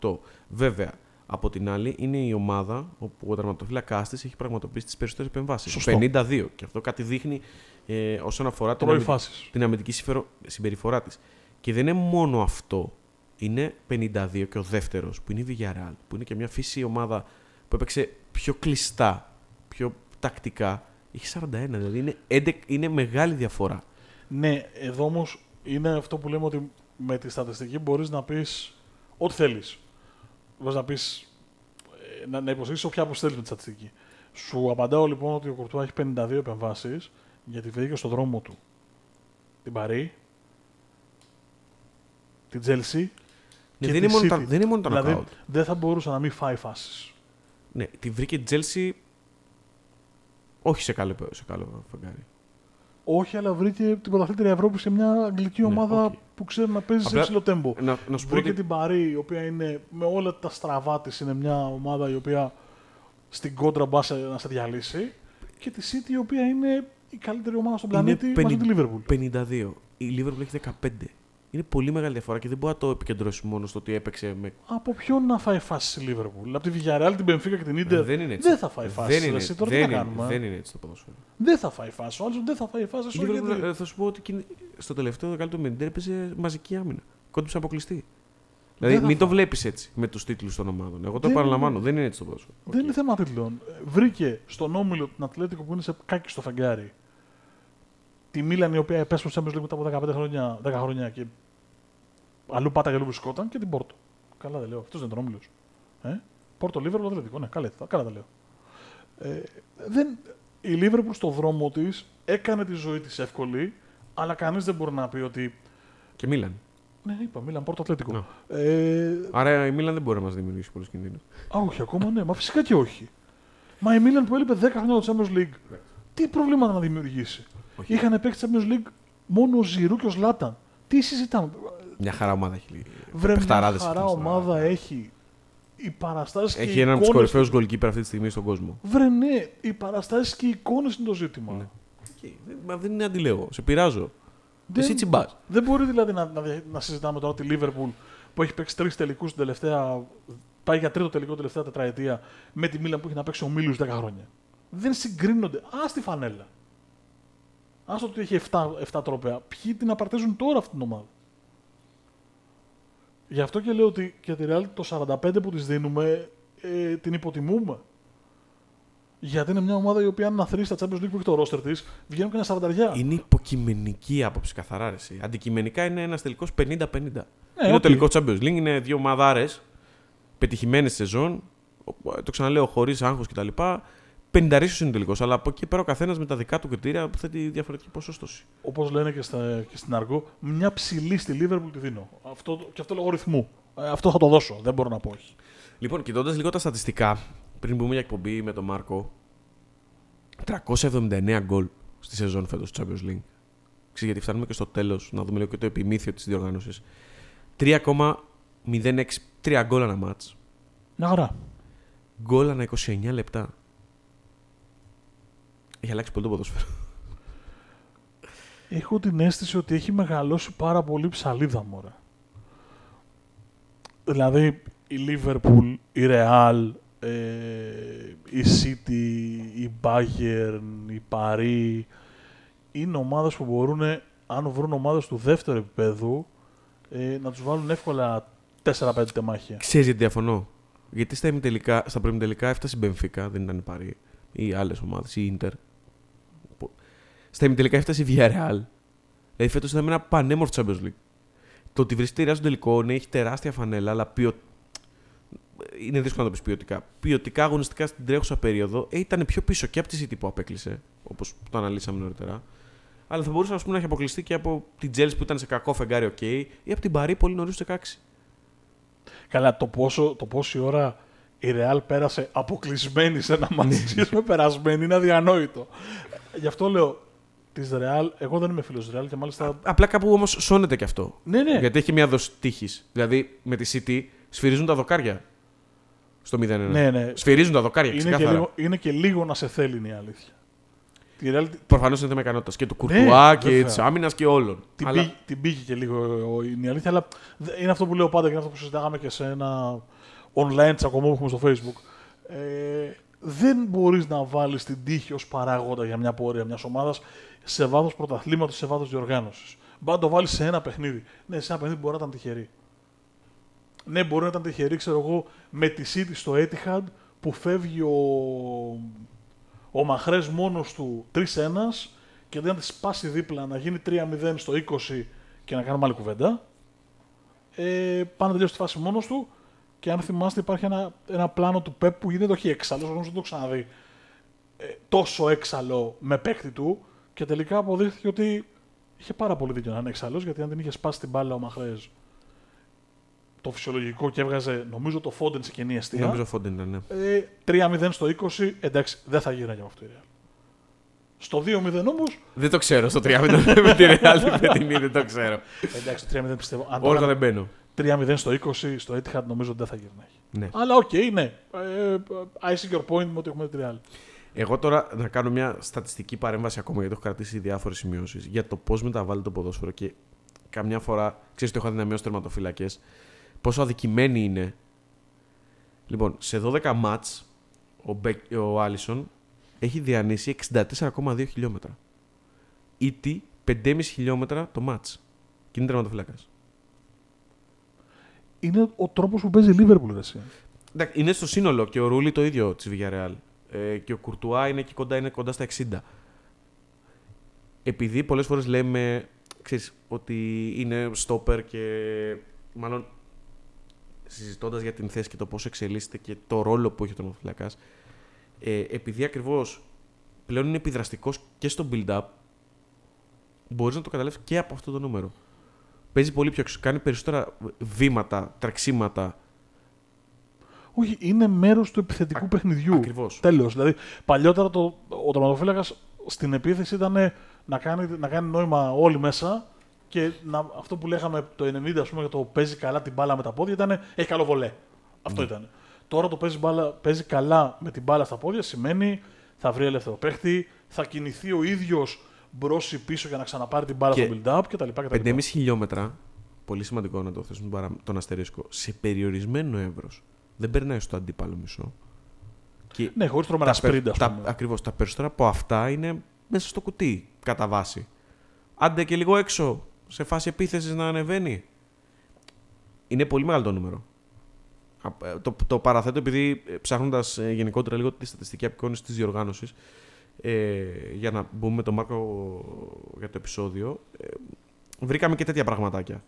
148. Βέβαια, από την άλλη, είναι η ομάδα όπου ο τερματοφύλακας της έχει πραγματοποιήσει τις περισσότερες επεμβάσεις. Σωστό. 52. Και αυτό κάτι δείχνει ε, όσον αφορά την, Τρώει αμυντική- φάσεις. την αμυντική συμφερο- συμπεριφορά της. Και δεν είναι μόνο αυτό. Είναι 52 και ο δεύτερος, που είναι η Villarreal, που είναι και μια φύση ομάδα που έπαιξε πιο κλειστά, πιο τακτικά. Έχει 41, δηλαδή είναι, 11 είναι μεγάλη διαφορά. Ναι, εδώ όμως είναι αυτό που λέμε ότι με τη στατιστική μπορείς να πεις ό,τι θέλεις. Μπορείς να πεις. Να, να υποστηρίξει όποια άποψη θέλεις με τη στατιστική. Σου απαντάω λοιπόν ότι ο Κουρτουά έχει 52 επεμβάσεις γιατί βρήκε στον δρόμο του την Παρί, την Τζέλσι. Ναι, Και δεν, τη είναι μόνο τα, City. δεν είναι μόνο τα Δηλαδή knockout. δεν θα μπορούσε να μην φάει φάσεις. Ναι, τη βρήκε η Chelsea όχι σε καλό, σε καλό φεγγάρι. Όχι, αλλά βρήκε την πρωταθλήτρια Ευρώπη σε μια αγγλική Ναι, ομάδα οκ. που ξέρει να παίζει σε Απλά- υψηλό τέμπο. Να, να σου πω Βρήκε ότι την Παρί, η οποία είναι με όλα τα στραβά της, είναι μια ομάδα η οποία στην κόντρα μπας σε- να σε διαλύσει. Και τη City, η οποία είναι η καλύτερη ομάδα στον Είναι πλανήτη μαζί με τη Liverpool. 52. Η Liverpool έχει 15. Είναι πολύ μεγάλη διαφορά και δεν μπορεί να το επικεντρώσει μόνο στο ότι έπαιξε με. Από ποιον να φάει φάση η Liverpool. Από τη Villarreal, την Benfica και την Inter. δεν είναι έτσι. δεν θα φάει φάση. Δεν ρε, είναι, εσύ, τώρα δεν, τι να είναι, κάνουμε. δεν είναι έτσι το ποδόσφαιρο. Δεν θα φάει φάση. Ο άλλος δεν θα φάει φάση. Η όχι, Liverpool, γιατί- ε, θα σου πω ότι εκείνη- στο τελευταίο δεκάλεπτο με την Inter έπαιζε μαζική άμυνα. Κόντυψε να αποκλειστεί. Δηλαδή θα μην το φάει. βλέπεις έτσι με τους τίτλους των ομάδων. Εγώ το Δεν επαναλαμβάνω. είναι. Δεν είναι έτσι το ποδόσφαιρο. Δεν Οκ. είναι θέμα τίτλων. Ε, Βρήκε στον όμιλο την Ατλέτικο που είναι σε κάκιστο φεγγάρι. Τη Μίλαν η οποία επέστρεψε στο Champions League μετά από 15 χρόνια, 10 χρόνια και αλλού πάταγε αλλού βρισκόταν και την Πόρτο. Καλά δεν λέω. Αυτός δεν είναι τον όμιλο. Ε; Πόρτο Λίβερπουλ Ατλέτικο. Ναι, καλά, καλά τα λέω. Ε, δεν, η Λίβερπουλ στο δρόμο της έκανε τη ζωή της εύκολη, αλλά κανείς δεν μπορεί να πει ότι. Και Μίλαν. Ναι, είπα, Μίλαν, Πόρτο Ατλέτικο. Να. Ε, Άρα η Μίλαν δεν μπορεί να μας δημιουργήσει πολλούς κινδύνους. Α, όχι, ακόμα ναι. Μα φυσικά και όχι. Μα η Μίλαν που έλειπε 10 χρόνια το Champions League, τι προβλήματα να δημιουργήσει; Όχι. Είχαν παίξει Champions League μόνο ο Ζηρού και ο Σλάταν. Τι συζητάμε; Μια χαρά ομάδα έχει. Βρε, μια παιχταράδες χαρά εκεί στην ομάδα έχει. Οι παραστάσεις και Έχει οι έναν από τους εικόνες- κορυφαίους γκολκίπερ αυτή τη στιγμή στον κόσμο. Βρε, ναι, οι παραστάσεις και οι εικόνες είναι το ζήτημα. Ναι. Μα δεν είναι αντιλέγω. Σε πειράζω. Δεν, Εσύ τσιμπάς. δεν μπορεί δηλαδή να, να, δια- να συζητάμε τώρα τη Λίβερπουλ που έχει παίξει τρεις τελικούς την τελευταία. Πάει για τρίτο τελικό τελευταία τετραετία με τη Μίλαν που έχει να παίξει ομίλου 10 χρόνια. Δεν συγκρίνονται. Α τη φανέλα. Α το ότι έχει 7, 7 τρόπαια. Ποιοι την απαρτίζουν τώρα αυτή την ομάδα. Γι' αυτό και λέω ότι και τη Real το 45 που της δίνουμε ε, την υποτιμούμε. Γιατί είναι μια ομάδα η οποία αν αθροίσεις τα Champions League που έχει το roster της, βγαίνουν και ένα 40. Είναι υποκειμενική άποψη καθαρά. Ρε, εσύ. Αντικειμενικά είναι ένας τελικός 50-50. είναι οκ. ο τελικός Champions League, είναι δύο ομαδάρες πετυχημένη σεζόν. ο- Το ξαναλέω χωρίς άγχος κτλ. 50 είναι τελικός. Αλλά από εκεί πέρα ο καθένας με τα δικά του κριτήρια που θέτει διαφορετική ποσόστωση. Όπως λένε και, στα, και στην Αργό, μια ψιλή στη Liverpool τη δίνω. Αυτό, και αυτό λόγω ρυθμού. Ε, αυτό θα το δώσω. Δεν μπορώ να πω όχι. Λοιπόν, κοιτώντας λίγο τα στατιστικά, πριν μπούμε για εκπομπή με τον Μάρκο, 379 γκολ στη σεζόν φέτος του Champions League. Ξέρεις, γιατί φτάνουμε και στο τέλος να δούμε λίγο και το επιμήθειο της διοργάνωσης. 3,06 3 γκολ ανά μάτς. Μια χαρά. Γκολ ανά 29 λεπτά. Έχει αλλάξει πολύ το ποδόσφαιρο. Έχω την αίσθηση ότι έχει μεγαλώσει πάρα πολύ ψαλίδα μωρέ. Δηλαδή η Liverpool, η Real, ε, η City, η Bayern, η Paris είναι ομάδες που μπορούν, αν βρουν ομάδες του δεύτερου επίπεδου, ε, να τους βάλουν εύκολα 4-5 τεμάχια. Ξέρεις γιατί διαφωνώ; Γιατί στα, ημιτελικά, στα προημιτελικά έφτασε η Μπενφίκα, δεν ήταν η Παρή, ή άλλες ομάδες, η Ιντερ. Που- Στα ημιτελικά έφτασε η Villarreal. Δηλαδή φέτος ήταν ένα πανέμορφο Champions League. Το ότι βρίσκεται στον τελικό, ναι, έχει τεράστια φανέλα, αλλά ποιο... είναι δύσκολο να το πεις ποιοτικά. Ποιοτικά αγωνιστικά στην τρέχουσα περίοδο ε, ήταν πιο πίσω και από τη City που απέκλεισε, όπως το αναλύσαμε νωρίτερα. Αλλά θα μπορούσε ας πούμε, να έχει αποκλειστεί και από την Chelsea που ήταν σε κακό φεγγάρι, OK, ή από την Παρή πολύ νωρίς στο 16. Καλά, το πόσο, το πόση ώρα η Real πέρασε αποκλεισμένη σε ένα μάτι με περασμένη είναι αδιανόητο. Γι' αυτό λέω της Real, εγώ δεν είμαι φίλος της Real και μάλιστα. Απλά κάπου όμως σώνεται και αυτό. Ναι, ναι. Γιατί έχει μια δόση τύχης. Δηλαδή με τη City σφυρίζουν τα δοκάρια στο 0-1. Ναι, ναι. Σφυρίζουν τα δοκάρια, Είναι και, ξεκάθαρα. λίγο, είναι και λίγο να σε θέλει είναι η αλήθεια. Τη Real την, Προφανώς είναι θέμα ικανότητας και του Κουρτουά Ναι, και βέβαια. της άμυνας και όλων. την, Αλλά πήγε, την πήγε και λίγο ο- είναι η αλήθεια, αλλά δε- είναι αυτό που λέω πάντα και είναι αυτό που συζητάγαμε και σε ένα online τσακωμό που έχουμε στο facebook. Ε, δεν μπορείς να βάλεις την τύχη ως παράγοντα για μια πορεία μιας ομάδας σε βάθος πρωταθλήματος, σε βάθος διοργάνωσης. Μπορεί να το βάλεις σε ένα παιχνίδι. Ναι, σε ένα παιχνίδι μπορεί να ήταν τυχερή. Ναι, μπορεί να ήταν τυχερή, ξέρω εγώ, με τη City στο Etihad που φεύγει ο, ο Μαχρές μόνος του 3-1 και δεν να τη σπάσει δίπλα να γίνει 3-0 στο 20 και να κάνουμε άλλη κουβέντα. Ε, πάνε να τελειώσει τη φάση μόνος του και αν θυμάστε υπάρχει ένα, ένα πλάνο του Πεπ που γίνεται όχι έξαλλος, όμως δεν το έχω ξαναδεί, ε, τόσο έξαλλο με παίκτη του και τελικά αποδείχθηκε ότι είχε πάρα πολύ δίκιο να είναι έξαλλος γιατί αν την είχε σπάσει την μπάλα ο Μαχρές το φυσιολογικό και έβγαζε νομίζω το Φόντεν σε κενή αιστεία. νομίζω Φόντεν ήταν. Ναι. Ε, 3-0 στο 20, εντάξει, δεν θα γίνανε με αυτό η Real. Στο 2-0 όμω. Δεν το ξέρω. Στο 3-0 με τη Real την Πετινή δεν το ξέρω. Εντάξει, το 3-0 πιστεύω. Αν το Όργα έκανε δεν μπαίνω. 3-0 στο 20, στο Etihad νομίζω ότι δεν θα γυρνάει. Ναι. Αλλά οκ, ναι. Ε, I see your point με ότι έχουμε τη Real. Εγώ τώρα να κάνω μια στατιστική παρέμβαση ακόμα γιατί έχω κρατήσει διάφορες σημειώσεις για το πώς μεταβάλλει το ποδόσφαιρο και καμιά φορά ξέρεις ότι έχω αδυναμία τερματοφύλακες. Πόσο αδικημένοι είναι. Λοιπόν, σε 12 ματς ο, Μπεκ, ο Άλισον έχει διανύσει 64,2 χιλιόμετρα. Ήτι 5,5 χιλιόμετρα το μάτς. Και είναι τερματοφύλακας. Είναι ο τρόπος που παίζει η Liverpool, εσύ. Εντάξει, είναι στο σύνολο και ο Ρούλι το ίδιο της Villarreal. Ε, και ο Κουρτουά είναι εκεί κοντά, είναι κοντά στα 60. Επειδή πολλές φορές λέμε ξέρεις, ότι είναι στόπερ και μάλλον συζητώντας για την θέση και το πώς εξελίσσεται και το ρόλο που έχει ο τερματοφυλακά, ε, επειδή ακριβώς πλέον είναι επιδραστικός και στο build-up, μπορείς να το καταλάβεις και από αυτό το νούμερο. Παίζει πολύ πιο έξω. Κάνει περισσότερα βήματα, τρεξίματα. Όχι, είναι μέρος του επιθετικού Α- παιχνιδιού. Ακριβώς. Τέλος. Δηλαδή, παλιότερα το, ο τερματοφύλακας στην επίθεση ήταν να κάνει, να κάνει νόημα όλοι μέσα και να, αυτό που λέγαμε το 90, ας πούμε, για το παίζει καλά την μπάλα με τα πόδια ήταν έχει καλό βολέ. Αυτό Ναι. ήταν. Τώρα το παίζει, μπάλα, παίζει καλά με την μπάλα στα πόδια σημαίνει θα βρει ελεύθερο παίχτη, θα κινηθεί ο ίδιος μπρος ή πίσω για να ξαναπάρει την μπάλα Και στο build-up κτλ. κτλ. 5,5 χιλιόμετρα, πολύ σημαντικό να το θέσουμε παρά, τον αστερίσκο, σε περιορισμένο εύρος. Δεν περνάει στο αντίπαλο μισό. Και Ναι, χωρίς τρομερά τα, περ- σπρίντα, ας τα, πούμε. ακριβώς, τα περισσότερα από αυτά είναι μέσα στο κουτί, κατά βάση. Άντε και λίγο έξω, σε φάση επίθεσης να ανεβαίνει. Είναι πολύ μεγάλο το νούμερο. Α, ε, Το, το παραθέτω επειδή ψάχνοντας γενικότερα λίγο τη στατιστική απεικόνησης της διοργάνωσης, ε, για να μπούμε με τον Μάρκο για το επεισόδιο, ε, βρήκαμε και τέτοια πραγματάκια.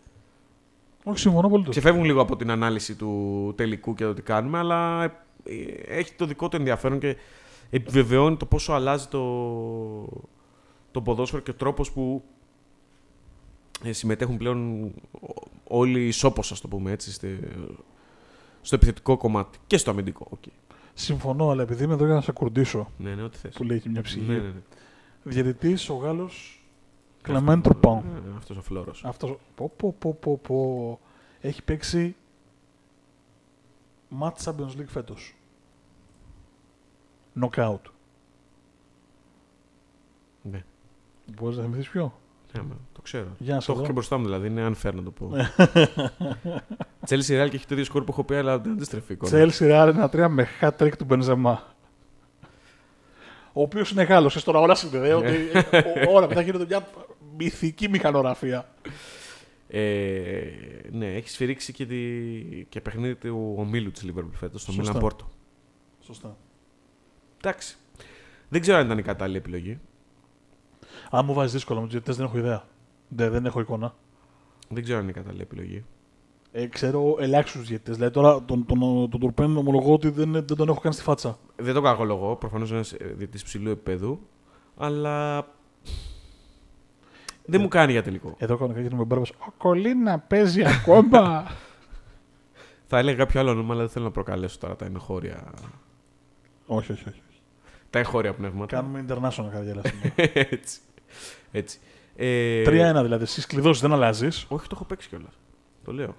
Όχι, συμφωνώ πολύ. Ξεφεύγουν λίγο από την ανάλυση του τελικού και το τι κάνουμε, αλλά ε, έχει το δικό του ενδιαφέρον και επιβεβαιώνει το πόσο αλλάζει το, το ποδόσφαιρο και ο τρόπος που ε, συμμετέχουν πλέον ο- όλοι ισόποσα, ας το πούμε έτσι, στη- στο επιθετικό κομμάτι και στο αμυντικό. οκ. Συμφωνώ, αλλά επειδή είμαι εδώ για να σε κουρντίσω, Ναι, ναι, ό,τι θες. που λέει και μια ψυχή. Ναι, ναι, ναι. Διαιτητής ο Γάλλος Κλεμέν Τουρπάν. Ναι, ναι, αυτός ο Φλώρος. Αυτός. Πω, πω, πω, πω, πω. Έχει παίξει ματς Champions League φέτος. Knockout. Ναι. Μπορείς να θυμηθείς ποιο; Ναι, μα, το ξέρω. Για να Το σε έχω δω. και μπροστά μου δηλαδή, είναι unfair να το πω. Chelsea Real και έχει το ίδιο σκορ που έχω πει, αλλά δεν αντιστρεφεί η εικόνα. Chelsea Real 1-3 με hat trick του Μπενζεμά. Ο οποίος είναι Γάλλος. Εσύ τώρα όλα συνδέονται. ε, όλα μετά γίνονται μια μυθική μηχανογραφία. Ε, ναι, έχει σφυρίξει και, τη... και παιχνίδι του ομίλου της Liverpool φέτος, στο Σωστά. Milan Πόρτο. Σωστά. Εντάξει. Δεν ξέρω αν ήταν η κατάλληλη επιλογή. Αν μου βάζεις δύσκολα με του διαιτητέ, δεν έχω ιδέα. Δεν, δεν έχω εικόνα. Δεν ξέρω αν είναι η κατάλληλη επιλογή. Ε, ξέρω ελάχιστους διαιτητέ. Δηλαδή τώρα τον, τον, τον Τουρπέν ομολογώ ότι δεν, δεν τον έχω κάνει στη φάτσα. Δεν το κακολογώ. Προφανώς είναι ένας διαιτητής ψηλού επίπεδου. Αλλά. Δεν Ε, μου κάνει για τελικό. Εδώ κάνω κάτι με μπάρμπα. Ο Κολίνα παίζει ακόμα. Θα έλεγα κάποιο άλλο όνομα, αλλά δεν θέλω να προκαλέσω τώρα τα εγχώρια, όχι, όχι, όχι. τα εγχώρια πνεύματα. Κάνουμε international καρδιέλα. έτσι. Έτσι. Ε, 3-1 δηλαδή. Εσύ κλειδώσει δεν αλλάζεις. Όχι, το έχω παίξει κιόλας. Το λέω.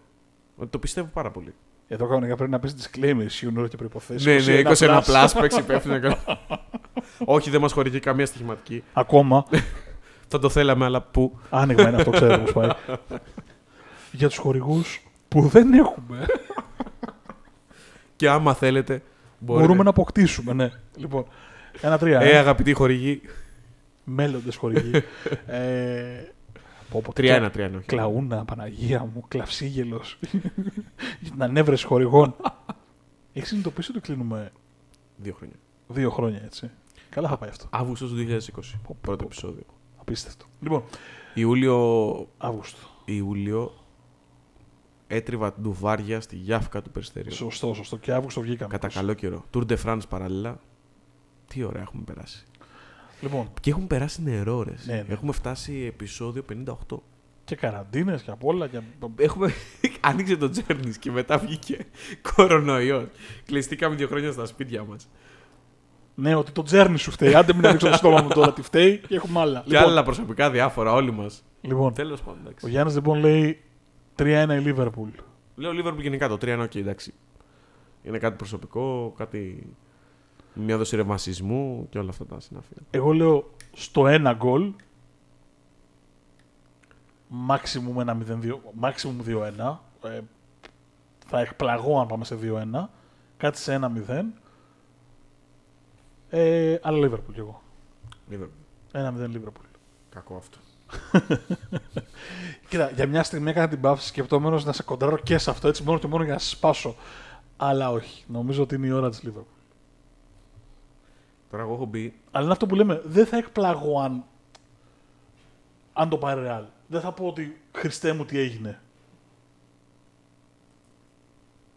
Ότι Το πιστεύω πάρα πολύ. Εδώ κανονικά πρέπει να πεις disclaimer, σιουνόρα και προποθέσει. Ναι, ναι, 21 plus, παίξει υπεύθυνο. και- Όχι, δεν μας χορηγεί καμία στοιχηματική. Ακόμα. Θα το θέλαμε, αλλά πού; Άνοιγμα είναι αυτό, ξέρω πώς πάει. Για τους χορηγούς που δεν έχουμε, Και άμα θέλετε. Μπορείτε. μπορούμε να αποκτήσουμε. Ναι. Λοιπόν, ένα-τρία. Ε, Ε, αγαπητοί χορηγοί. Μέλλοντες χορηγοί. ε, πω, πω, 3-1, 3-1. όχι. Κλαούνα, Παναγία μου, κλαυσίγελος. Για την ανέβρεση χορηγών. Έχεις συνειδητοποιήσει ότι κλείνουμε Δύο χρόνια. δύο χρόνια έτσι. Καλά θα πάει αυτό. Αύγουστος του 2020. πω, Πρώτο πω. επεισόδιο. Απίστευτο. Λοιπόν, Ιούλιο, Αύγουστο. Ιούλιο έτριβα ντουβάρια στη γιάφκα του Περιστερίου. Σωστό, σωστό. Και Αύγουστο βγήκαμε. Κατά καλό καιρό. Tour de France παράλληλα. Τι ωραία έχουμε περάσει. Λοιπόν, Και έχουν περάσει νερό, ρε. Ναι, ναι. Έχουμε φτάσει επεισόδιο 58. και καραντίνες και απ' όλα. Και... Έχουμε... Άνοιξε το Journeys και μετά βγήκε κορονοϊό. Κλειστήκαμε δύο χρόνια στα σπίτια μας. Ναι, ότι το τζέρνι σου φταίει. Άντε μην ανοίξω το στόμα μου τώρα τι φταίει και έχουμε άλλα. Και άλλα προσωπικά διάφορα, όλοι μας. λοιπόν, Τέλος πάντων. ο εντάξει. Γιάννης λοιπόν λέει 3-1 η Λίβερπουλ. Λέω Liverpool γενικά το 3 είναι οκ, εντάξει. Είναι κάτι προσωπικό, κάτι. Μια δόση ρομαντισμού και όλα αυτά τα συναφή. Εγώ λέω στο 1 γκολ. Maximum 1-0-2, maximum 2-1. Ε, θα εκπλαγώ αν πάμε σε 2-1. Κάτι σε 1-0. Ε, αλλά Λίβερπουλ κι εγώ. Liverpool. 1-0 Λίβερπουλ. Κακό αυτό. Κοίτα, για μια στιγμή έκανα την παύση σκεπτόμενος να σε κοντράρω και σε αυτό έτσι μόνο και μόνο για να σε σπάσω. Αλλά όχι. Νομίζω ότι είναι η ώρα της Λίβερπουλ. Τώρα εγώ έχω μπει. Αλλά είναι αυτό που λέμε. Δεν θα εκπλαγώ αν, αν το πάρει ρεάλ. Δεν θα πω ότι Χριστέ μου τι έγινε.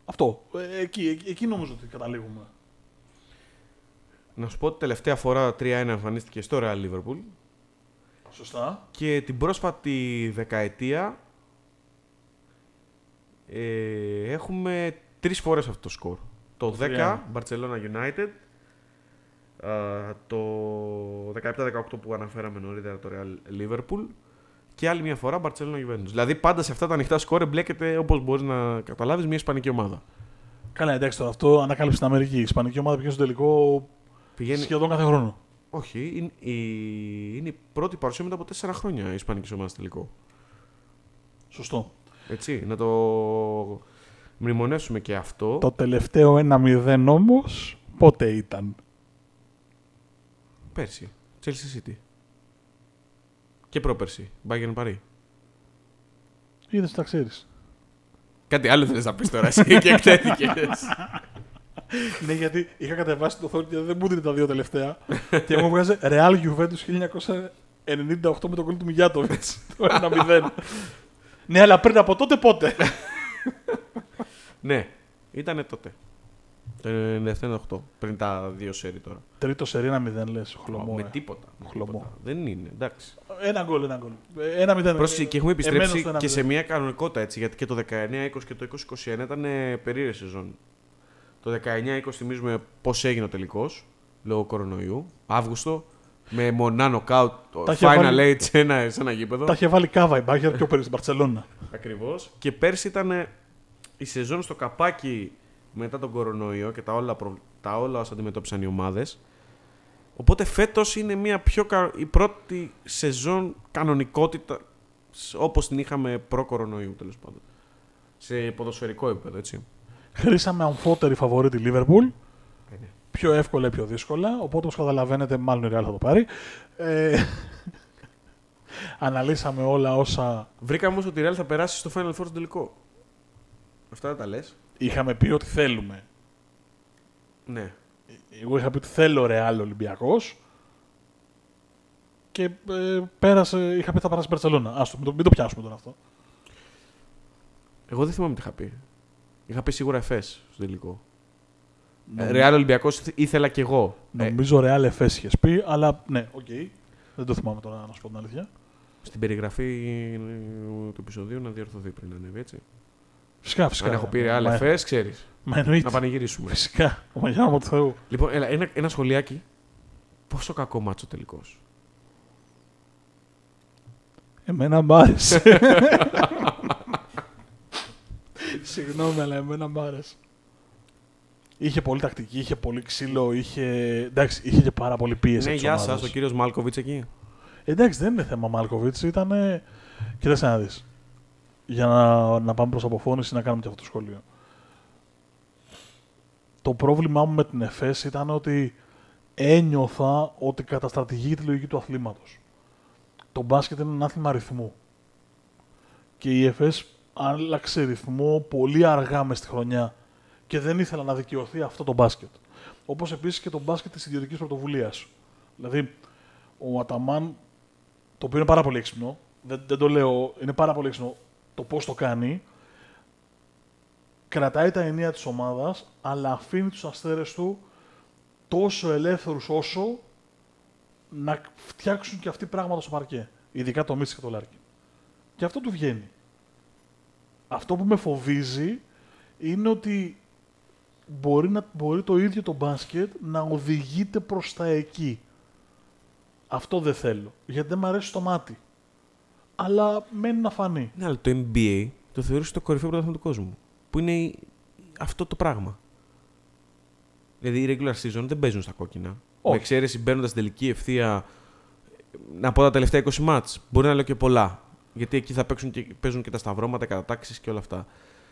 Αυτό. Ε, εκεί, εκεί, εκεί νομίζω ότι καταλήγουμε. Να σου πω ότι τελευταία φορά 3-1 εμφανίστηκε στο Real Liverpool Σωστά. και την πρόσφατη δεκαετία ε, έχουμε τρεις φορές αυτό το σκορ. Το Το 10 Barcelona United, α, το 17-18 που αναφέραμε νωρίτερα το Real Liverpool και άλλη μια φορά Barcelona Juventus. Δηλαδή πάντα σε αυτά τα ανοιχτά σκορ εμπλέκεται όπως μπορείς να καταλάβεις μια ισπανική ομάδα. Καλά, εντάξει τώρα αυτό ανακάλυψε στην Αμερική. Η Ισπανική ομάδα πήγε στο τελικό Πηγαίνει... σχεδόν κάθε χρόνο. Όχι, είναι η, είναι η πρώτη παρουσία μετά από 4 χρόνια η ισπανική ομάδα στο τελικό. Σωστό. Έτσι, να το μνημονεύσουμε και αυτό. Το τελευταίο 1-0 όμως πότε ήταν; Πέρσι. Chelsea City. Και πρόπερσι. Bayern Paris. Είδες τα ξέρεις. Κάτι άλλο θέλεις να πεις τώρα εσύ και εκτέθηκες. ναι, γιατί είχα κατεβάσει το θόρυβο και δεν μου δίνει τα δύο τελευταία. και μου βγάζει Real Juventus 1998 με τον κόλλο του Μιγιάτοβιτ. το 1-0. ναι, αλλά πριν από τότε πότε; ναι, ήτανε τότε. Το 97-98. Πριν τα δύο σερί τώρα. Τρίτο σερί 1-0 λες. Χλωμό. με ε. τίποτα. με Χλωμό. τίποτα. Δεν είναι, εντάξει. Ένα γκολ, ένα γκολ. Ε, Ένα 0. Πρόσεχε και έχουμε Εμένω επιστρέψει στο 1-0. και σε μια κανονικότητα έτσι. Γιατί και το 19-20 και το 20-21 ήταν περίεργη σεζόν. Το 19-20 θυμίζουμε πώς έγινε ο τελικός λόγω κορονοϊού. Αύγουστο. Με μονά νοκάουτ. Τα είχε Final βάλει- eight σε ένα, σε ένα γήπεδο. Τα είχε βάλει κάβα η Μπάγκερ πιο πριν στην Παρσελώνα. Ακριβώς. Και πέρσι ήταν η σεζόν στο καπάκι μετά τον κορονοϊό και τα όλα, προ... τα όλα όσα αντιμετώπισαν οι ομάδες. Οπότε φέτος είναι μια πιο κα... η πρώτη σεζόν κανονικότητα όπως την είχαμε προ-κορονοϊού τέλος πάντων. Σε ποδοσφαιρικό επίπεδο, έτσι. Χρήσαμε αμφότερη φαβορή τη Λίβερπουλ. Ε, ναι. Πιο εύκολα ή πιο δύσκολα. Οπότε όπως καταλαβαίνετε, μάλλον η Real θα το πάρει. Ε, αναλύσαμε όλα όσα Βρήκαμε όμως ότι η Real θα περάσει στο Final Four στο τελικό. Αυτά δεν τα λες. Είχαμε πει ότι θέλουμε. Ναι. Εγώ είχα πει ότι θέλω Real Ολυμπιακός. Και ε, πέρασε, είχα πει θα περάσει η Μπαρσελόνα. Άστο, μην το, μην το πιάσουμε τώρα αυτό. Εγώ δεν θυμάμαι τι είχα πει. Είχα πει σίγουρα Εφές στο τελικό. Νομ- Ρεάλ Ολυμπιακός ήθελα κι εγώ. Ε, Νομίζω Real Εφές είχες πει, αλλά ναι, οκ. Δεν το θυμάμαι τώρα να σου πω την αλήθεια. στην περιγραφή ε, του επεισοδίου να διορθωθεί πριν ανέβει, έτσι. Φυσικά, φυσικά. Αν έχω πει Real Μα- FS, ξέρεις. Μα εννοείται. Να πανηγυρίσουμε. Φυσικά. Ο Μαγιά μου του Θεού. λοιπόν, έλα, ένα, ένα σχολιάκι. Πόσο κακό μάτσο τελικός; Εμένα μ' άρεσε. Συγγνώμη, αλλά εμένα μ' άρεσε. Είχε πολύ τακτική, είχε πολύ ξύλο, είχε. Εντάξει, είχε και πάρα πολύ πίεση. Ναι, από τις γεια σας, ομάδες. ο κύριος Μάλκοβιτς εκεί. Εντάξει, δεν είναι θέμα Μάλκοβιτς. Ήταν. Κοίταξε να δεις. Για να, να πάμε προς αποφώνηση να κάνουμε και αυτό το σχόλιο. Το πρόβλημά μου με την ΕΦΕΣ ήταν ότι ένιωθα ότι καταστρατηγεί τη λογική του αθλήματος. Το μπάσκετ είναι ένα άθλημα ρυθμού. Και η ΕΦΕΣ άλλαξε ρυθμό πολύ αργά μες στη χρονιά και δεν ήθελα να δικαιωθεί αυτό το μπάσκετ. Όπως επίσης και το μπάσκετ της ιδιωτικής πρωτοβουλίας. Δηλαδή, ο Αταμάν, το οποίο είναι πάρα πολύ έξυπνο, δεν, δεν το λέω, είναι πάρα πολύ έξυπνο το πώς το κάνει, κρατάει τα ενία της ομάδας, αλλά αφήνει τους αστέρες του τόσο ελεύθερους όσο να φτιάξουν και αυτοί πράγματα στο παρκέ. Ειδικά το Μίτσι και το Λάρκιν. Και αυτό του βγαίνει. Αυτό που με φοβίζει είναι ότι μπορεί, να, μπορεί το ίδιο το μπάσκετ να οδηγείται προς τα εκεί. Αυτό δεν θέλω. Γιατί δεν μου αρέσει το μάτι. Αλλά μένει να φανεί. Ναι, αλλά το NBA το θεωρείς το κορυφαίο πρωτάθλημα του κόσμου. Που είναι η- αυτό το πράγμα. Δηλαδή οι regular season δεν παίζουν στα κόκκινα. Όχι. Με εξαίρεση μπαίνοντας στην τελική ευθεία να πω τα τελευταία 20 μάτς. Μπορεί να λέω και πολλά. Γιατί εκεί θα παίξουν και, παίζουν και τα σταυρώματα, οι κατατάξεις και όλα αυτά.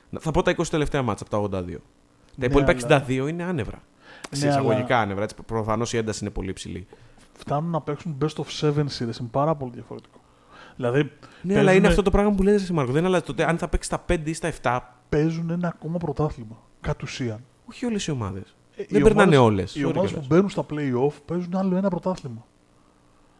Να- Θα πω τα 20 τελευταία μάτς από τα 82. Τα Ναι, υπόλοιπα αλλά- 62 είναι άνευρα. Σε Ναι, εισαγωγικά αλλά- άνευρα. Έτσι, προφανώς η ένταση είναι πολύ υψηλή. Φτάνουν να παίξουν best of seven series. Είναι πάρα πολύ διαφορετικό. Δηλαδή Ναι, αλλά Παίζουνε- είναι αυτό το πράγμα που λέτε εσύ, Μάρκο. Δεν αλλάζει τότε αν θα παίξεις στα 5 ή στα 7. παίζουν ένα ακόμα πρωτάθλημα. Κατ' ουσίαν. Όχι όλες οι ομάδες. Ε, Δεν οι περνάνε ομάδες- όλες. Οι ομάδες που μπαίνουν στα play-off παίζουν άλλο ένα πρωτάθλημα.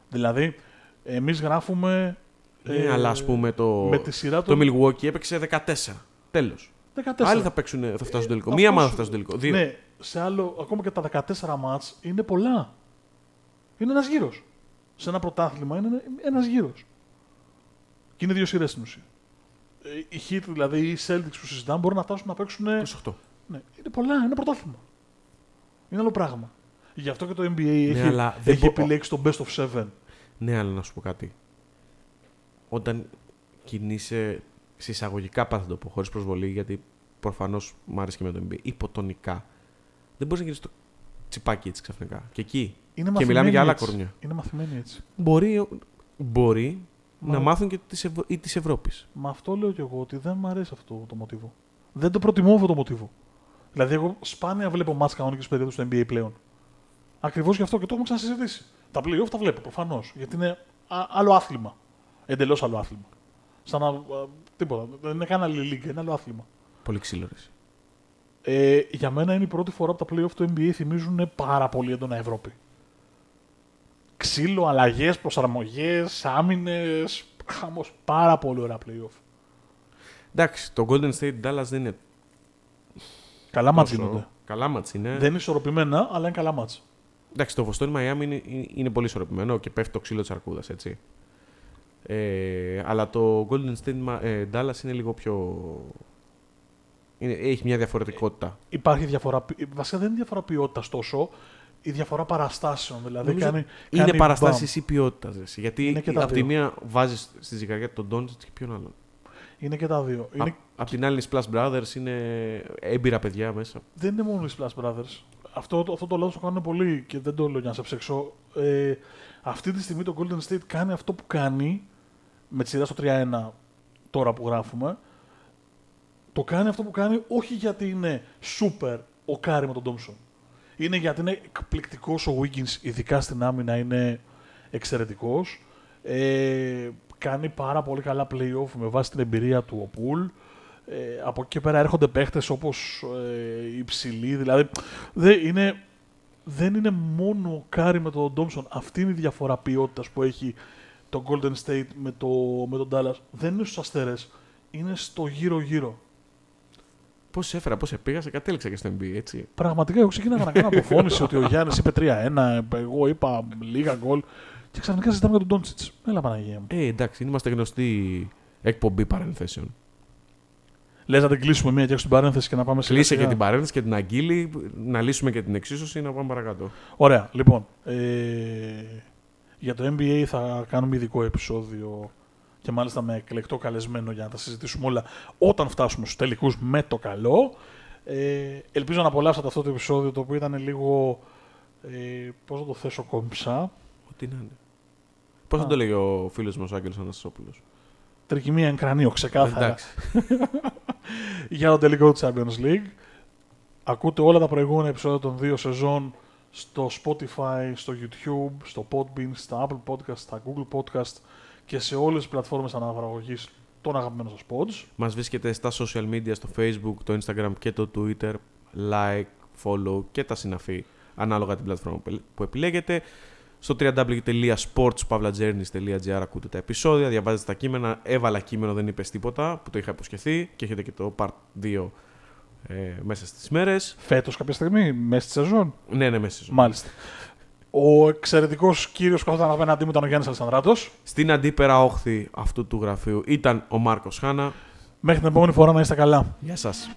Δηλαδή, εμείς γράφουμε. Ναι, ε, αλλά ας πούμε το, με τη σειρά το των Milwaukee έπαιξε 14. Τέλος. 14. Άλλοι θα, παίξουν, θα φτάσουν στο τελικό. Ε, Μία αυτό ομάδα θα σου- φτάσει στο τελικό. Δύο. Ναι, σε άλλο, ακόμα και τα 14 μάτς είναι πολλά. Είναι ένας γύρος. Σε ένα πρωτάθλημα είναι ένας γύρος. Και είναι δύο σειρές στην ουσία. Ε, Οι Heat, δηλαδή οι Celtics που συζητάμε, μπορούν να φτάσουν να παίξουν. 28. Ναι, είναι πολλά, είναι πρωτάθλημα. Είναι άλλο πράγμα. Γι' αυτό και το NBA έχει, Ναι, αλλά δεν έχει μπο- επιλέξει το best of seven. Ναι, αλλά να σου πω κάτι. Όταν κινείσαι σε εισαγωγικά πάντα θα το πω, χωρίς προσβολή, γιατί προφανώς μου άρεσε και με το NBA, υποτονικά, δεν μπορείς να γίνεις το τσιπάκι έτσι ξαφνικά. Και εκεί. Είναι Και μαθημένοι μιλάμε για άλλα έτσι. κορμιά. Είναι μαθημένοι έτσι. Μπορεί, μπορεί Μα- να μάθουν και της Ευρω... της Ευρώπης. Μα αυτό λέω κι εγώ ότι δεν μου αρέσει αυτό το μοτίβο. Δεν το προτιμώ αυτό το μοτίβο. Δηλαδή, εγώ σπάνια βλέπω μάτς κανονικής περίοδου στο NBA πλέον. Ακριβώς γι' αυτό και το έχουμε ξανασυζητήσει. Τα playoff τα βλέπω προφανώς. Γιατί είναι α- άλλο άθλημα. Εντελώς άλλο άθλημα. Σαν να. α, τίποτα. Δεν είναι καν άλλη λίγα, είναι άλλο άθλημα. Πολύ ξύλο. ρε εσύ. Ε, για μένα είναι η πρώτη φορά που τα playoff του NBA θυμίζουν πάρα πολύ έντονα Ευρώπη. Ξύλο, αλλαγές, προσαρμογές, άμυνες. Χαμός. Πάρα πολύ ωραία playoff. Εντάξει, το Golden State Dallas δεν είναι Καλά μάτς τόσο- γίνονται. Καλά μάτς είναι. Δεν είναι ισορροπημένα, αλλά είναι καλά μάτς. Εντάξει, το Βοστόνι Μαϊάμι είναι, είναι, είναι πολύ ισορροπημένο και πέφτει το ξύλο της αρκούδας, έτσι. Ε, αλλά το Golden State Ma- ε, Dallas είναι λίγο πιο. Είναι, έχει μια διαφορετικότητα. Υπάρχει διαφορά. ποι- Βασικά δεν είναι διαφορά ποιότητας τόσο, η διαφορά παραστάσεων. Δηλαδή Νομίζω κάνει, είναι κάνει παραστάσεις ή ποιότητας. Γιατί Είναι και τα από τη δύο. μία βάζεις στη ζυγαριά τον Ντόντζιτ και ποιον άλλον. bump. Είναι και τα δύο. Είναι, Απ' την άλλη, οι Splash Brothers είναι έμπειρα παιδιά μέσα. δεν είναι μόνο οι Splash Brothers. Αυτό, αυτό το λόγο το κάνουν πολύ και δεν το λέω για να σε ψέξω. Ε, αυτή τη στιγμή το Golden State κάνει αυτό που κάνει με τη σειρά στο 3-1 τώρα που γράφουμε. Το κάνει αυτό που κάνει όχι γιατί είναι super ο Κάρι με τον Thompson. Είναι γιατί είναι εκπληκτικός ο Wiggins, ειδικά στην άμυνα είναι εξαιρετικός. Ε, κάνει πάρα πολύ καλά playoff με βάση την εμπειρία του ο Πουλ. Ε, από εκεί και πέρα έρχονται παίχτες όπως ε, οι ψηλοί, δηλαδή δεν είναι, δεν είναι μόνο ο Κάρι με τον Τόμσον. Αυτή είναι η διαφορά ποιότητας που έχει το Golden State με, το, με τον Dallas. Δεν είναι στους αστέρες, είναι στο γύρω-γύρω. Πώς έφερα, πώς επήγασα, κατέληξα και στο NBA, έτσι. Πραγματικά, εγώ ξεκίναγα να κάνω αποφώνηση ότι ο Γιάννης είπε 3-1, εγώ είπα λίγα γκολ. Και ξαφνικά συζητάμε για τον Ντόντσιτς. Έλα Παναγία μου. Ε, εντάξει, είμαστε γνωστοί εκπομπή παρενθέσεων. Λες να την κλείσουμε μία και έξω την παρένθεση και να πάμε σε Κλείσε και την παρένθεση και την αγγείλη, να λύσουμε και την εξίσωση να πάμε παρακάτω. Ωραία, λοιπόν. Ε, για το NBA θα κάνουμε ειδικό επεισόδιο και μάλιστα με εκλεκτό καλεσμένο για να τα συζητήσουμε όλα όταν φτάσουμε στους τελικούς με το καλό. Ε, ελπίζω να απολαύσατε αυτό το επεισόδιο το οποίο ήταν λίγο, ε, πώς θα το θέσω κόμψα, Ό,τι να είναι. Πώς θα Α. το λέγει ο φίλος μας ο Άγγελος Αναστασόπουλος; τρικυμία εν κρανίο, ξεκάθαρα. Εντάξει. για το τελικό του Champions League. Ακούτε όλα τα προηγούμενα επεισόδια των δύο σεζόν στο Spotify, στο YouTube, στο Podbean, στα Apple Podcast, στα Google Podcast και σε όλες τις πλατφόρμες αναπαραγωγής των αγαπημένων σας pods. Μας βρίσκεται στα social media, στο Facebook, το Instagram και το Twitter. Like, follow και τα συναφή ανάλογα την πλατφόρμα που- που επιλέγετε. Στο www.sportspavlajourneys.gr ακούτε τα επεισόδια, διαβάζετε τα κείμενα. Έβαλα κείμενο, δεν είπες τίποτα που το είχα υποσχεθεί και έχετε και το part 2 ε, μέσα στις μέρες. Φέτος κάποια στιγμή, μέσα στη σεζόν. Ναι, ναι, μέσα στη ζωή. Μάλιστα. Ο εξαιρετικός κύριος που καθόταν απέναντί μου ήταν ο Γιάννης Αλσανδράτος. Στην αντίπερα όχθη αυτού του γραφείου ήταν ο Μάρκος Χάνα. Μέχρι την επόμενη φορά να είστε καλά. Γεια σας.